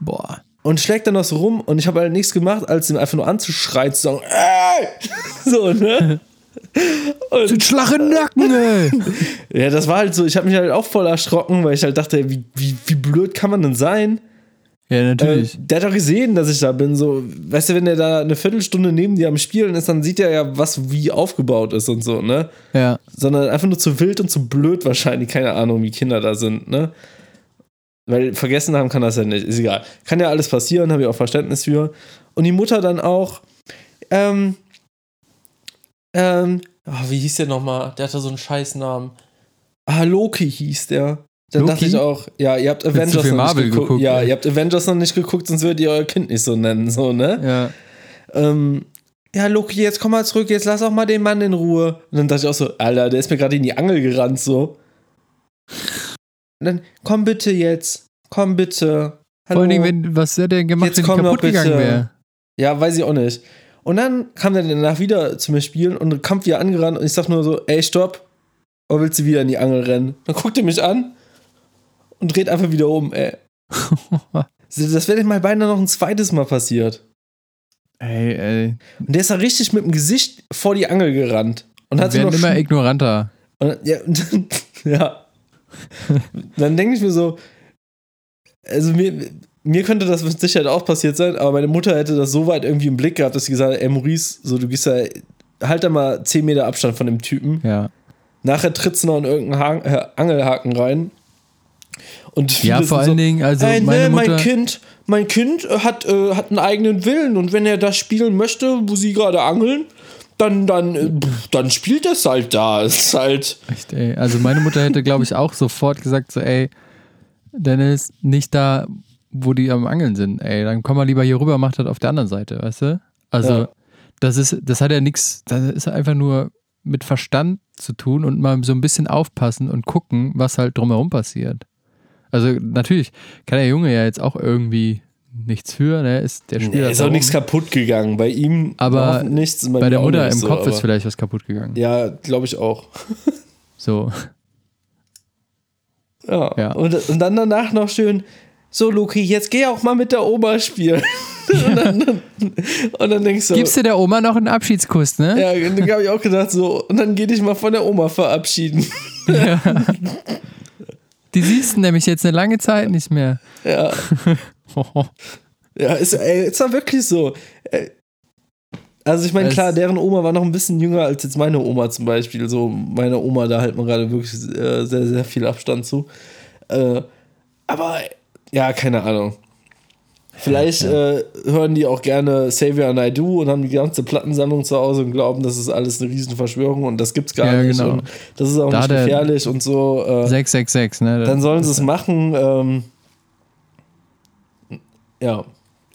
Boah. Und schlägt dann noch so rum und ich habe halt nichts gemacht, als ihm einfach nur anzuschreien, zu sagen, ey! So, ne? Und in den Nacken, ey! Ja, das war halt so, ich habe mich halt auch voll erschrocken, weil ich halt dachte, wie, wie, wie blöd kann man denn sein? Ja, Äh, natürlich. der hat doch gesehen, dass ich da bin. So, weißt du, wenn der da eine Viertelstunde neben dir am Spielen ist, dann sieht er ja, was wie aufgebaut ist und so, ne? ja. Sondern einfach nur zu wild und zu blöd wahrscheinlich. Keine Ahnung, wie Kinder da sind, ne? Weil vergessen haben kann das ja nicht. Ist egal. Kann ja alles passieren, habe ich auch Verständnis für. Und die Mutter dann auch, ähm, ähm, Ah, wie hieß der nochmal? Der hatte so einen Scheißnamen. Ah, Loki hieß der. Dann Loki? dachte ich auch, ja, ihr habt Avengers noch Marvel nicht geguckt. geguckt, ja, ey. ihr habt Avengers noch nicht geguckt, sonst würdet ihr euer Kind nicht so nennen, so, ne? Ja. ähm, ja, Loki, jetzt komm mal zurück, jetzt lass auch mal den Mann in Ruhe. Und dann dachte ich auch so, Alter, der ist mir gerade in die Angel gerannt, so. Und dann, komm bitte jetzt, komm bitte. Vor allen Dingen, wenn, was hätte er denn gemacht, Jetzt wenn komm kaputt gegangen wäre? Ja, weiß ich auch nicht. Und dann kam der danach wieder zu mir spielen und kam wieder angerannt und ich sag nur so, ey, stopp. Oder willst du wieder in die Angel rennen? Dann guckt er mich an und dreht einfach wieder um, ey. Das wäre mal beinahe noch ein zweites Mal passiert. ey, ey. Und der ist da richtig mit dem Gesicht vor die Angel gerannt. Und hat werden immer ignoranter. Und, ja, und dann, ja. dann denke ich mir so, also mir, mir könnte das mit Sicherheit auch passiert sein, aber meine Mutter hätte das so weit irgendwie im Blick gehabt, dass sie gesagt hat, ey Maurice, so du gehst da, halt da mal 10 Meter Abstand von dem Typen. Ja. Nachher trittst du noch in irgendeinen Haken, äh, Angelhaken rein. Und Ja, vor allen Dingen, also Ey, meine nee, Mutter. mein Kind, mein Kind hat, äh, hat einen eigenen Willen und wenn er das spielen möchte, wo sie gerade angeln, dann, dann, äh, dann spielt es halt da. Es ist halt. Echt, ey. Also meine Mutter hätte, glaube ich, auch sofort gesagt, so, ey, Dennis, nicht da, wo die am Angeln sind, ey. Dann komm mal lieber hier rüber, mach das auf der anderen Seite, weißt du? Also, Ja. das ist, das hat ja nichts, das ist einfach nur mit Verstand zu tun und mal so ein bisschen aufpassen und gucken, was halt drumherum passiert. Also natürlich kann der Junge ja jetzt auch irgendwie nichts für, ne? Ist, der Ja, halt ist auch nichts kaputt gegangen. Bei ihm Aber nichts. Bei mir der Mutter im so, Kopf ist vielleicht was kaputt gegangen. Ja, glaube ich auch. So. Ja. Ja. Und, und dann danach noch schön, so Luki, jetzt geh auch mal mit der Oma spielen. und, dann, und dann denkst du, Gibst du der Oma noch einen Abschiedskuss, ne? ja, dann habe ich auch gedacht, so, und dann geh dich mal von der Oma verabschieden. Die siehst du nämlich jetzt eine lange Zeit nicht mehr. ja. Ja, ist, ey, ist doch wirklich so. Ey. Also ich meine, klar, deren Oma war noch ein bisschen jünger als jetzt meine Oma zum Beispiel. So, meine Oma, da hält man gerade wirklich äh, sehr, sehr viel Abstand zu. Äh, aber ja, keine Ahnung. Vielleicht Äh, hören die auch gerne Savior and I Do und haben die ganze Plattensammlung zu Hause und glauben, das ist alles eine Riesenverschwörung und das gibt's gar Ja, nicht. genau. Und das ist auch Da nicht gefährlich und so. Äh, 666, ne? dann sollen sie es machen. Ähm, ja.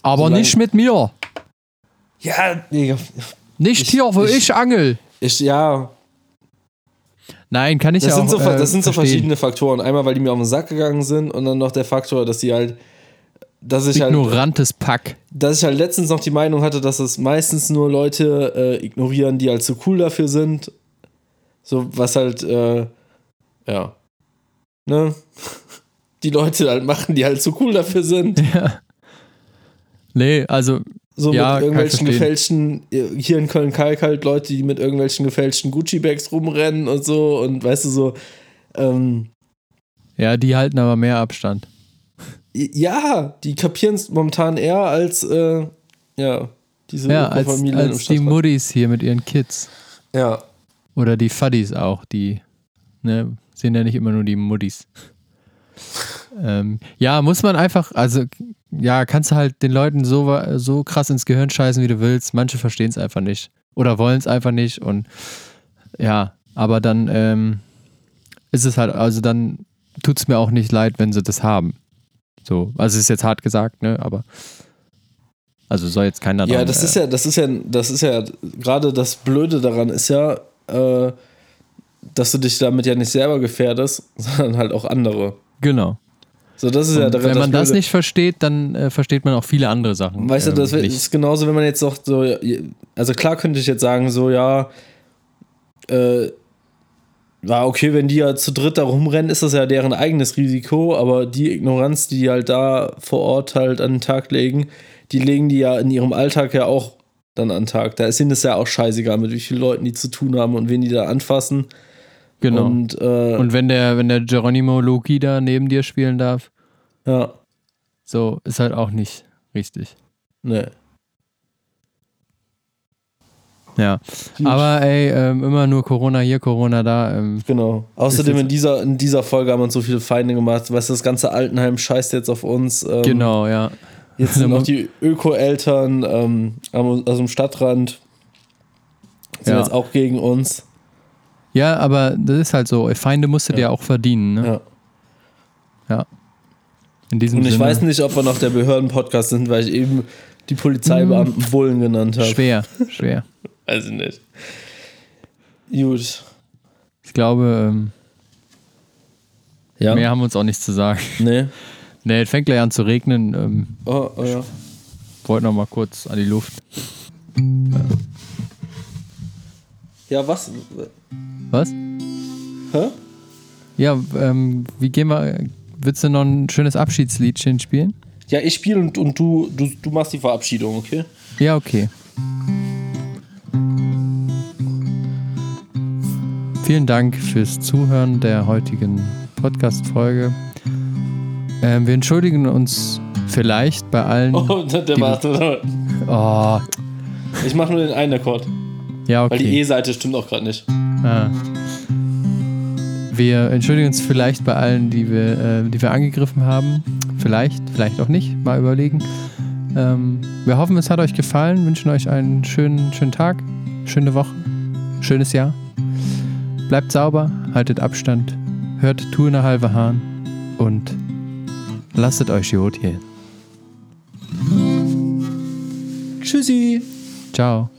Aber solange- nicht mit mir. Ja, nee, Nicht Ich- hier, wo ich, ich- angel. ich, ja, Nein, kann ich das ja sind, auch so, äh, das sind so verstehen. verschiedene Faktoren. Einmal, weil die mir auf den Sack gegangen sind und dann noch der Faktor, dass die halt, dass ich halt, Ignorantes Pack. dass ich halt letztens noch die Meinung hatte, dass es meistens nur Leute äh, ignorieren, die halt zu cool dafür sind. So, was halt, äh, ja, ne? Die Leute halt machen, die halt zu cool dafür sind. Ja. Nee, also, So Ja, mit irgendwelchen gefälschten, hier in Köln-Kalk halt Leute, die mit irgendwelchen gefälschten Gucci-Bags rumrennen und so und weißt du so, ähm, ja, die halten aber mehr Abstand. ja, die kapieren es momentan eher als, äh, ja, diese Ja, als, Öko-Familien im als die. Muddies hier mit ihren Kids. Ja, Oder die Fuddies auch, die, ne, sind ja nicht immer nur die Muddis. ähm, ja, muss man einfach, also, ja, kannst du halt den Leuten so, so krass ins Gehirn scheißen, wie du willst. Manche verstehen es einfach nicht. Oder wollen es einfach nicht und ja, aber dann ähm, ist es halt, also dann tut es mir auch nicht leid, wenn sie das haben. So, also ist jetzt hart gesagt, ne, aber also soll jetzt keiner ja, das äh, ist ja, das ist ja, das ist ja, gerade das Blöde daran ist ja, äh, dass du dich damit ja nicht selber gefährdest, sondern halt auch andere. Genau. So, das ist ja daran wenn man das Blöde. nicht versteht, dann äh, versteht man auch viele andere Sachen. Weißt du, ähm, das nicht. ist genauso, wenn man jetzt sagt, so, also klar könnte ich jetzt sagen, so, ja, äh, war okay, wenn die ja zu dritt da rumrennen, ist das ja deren eigenes Risiko, aber die Ignoranz, die die halt da vor Ort halt an den Tag legen, die legen die ja in ihrem Alltag ja auch dann an den Tag. Da ist ihnen das ja auch scheißegal, mit wie vielen Leuten die zu tun haben und wen die da anfassen. Genau. Und, Und, äh, wenn der, wenn der Geronimo Loki da neben dir spielen darf, ja, so ist halt auch nicht richtig. ne. Ja. Aber ey, ähm, immer nur Corona hier, Corona da. Ähm, Genau. Außerdem in dieser, in dieser Folge haben wir uns so viele Feinde gemacht. Weißt du, das ganze Altenheim scheißt jetzt auf uns. Ähm, genau, ja. Jetzt sind noch die Öko-Eltern ähm, am- aus dem Stadtrand sind Ja. jetzt auch gegen uns. Ja, aber das ist halt so. Feinde musst du Ja. dir auch verdienen. Ne? Ja. Ja. In diesem Und ich Sinne. weiß nicht, ob wir noch der Behörden-Podcast sind, weil ich eben die Polizeibeamten Bullen genannt habe. Schwer, schwer. Weiß ich nicht. Gut. Ich glaube, ähm, Ja. mehr haben wir uns auch nichts zu sagen. Nee. Nee, es fängt gleich an zu regnen. Ähm, Oh, oh ja. wollte noch mal kurz an die Luft. Ja, was? Was? Hä? Ja, ähm, wie gehen wir. Willst du noch ein schönes Abschiedsliedchen spielen? Ja, ich spiele und, und du, du, du machst die Verabschiedung, okay? Ja, okay. Vielen Dank fürs Zuhören der heutigen Podcast-Folge. Ähm, wir entschuldigen uns vielleicht bei allen. Oh, der, war. Oh, Ich mache nur den einen Akkord. Ja, Weil die okay. E-Seite stimmt auch gerade nicht. Ah. Wir entschuldigen uns vielleicht bei allen, die wir, äh, die wir angegriffen haben. Vielleicht, vielleicht auch nicht. Mal überlegen. Ähm, wir hoffen, es hat euch gefallen. Wünschen euch einen schönen, schönen Tag, schöne Woche, schönes Jahr. Bleibt sauber, haltet Abstand, hört in der halbe Hahn und lasst euch gut hier. Tschüssi. Ciao.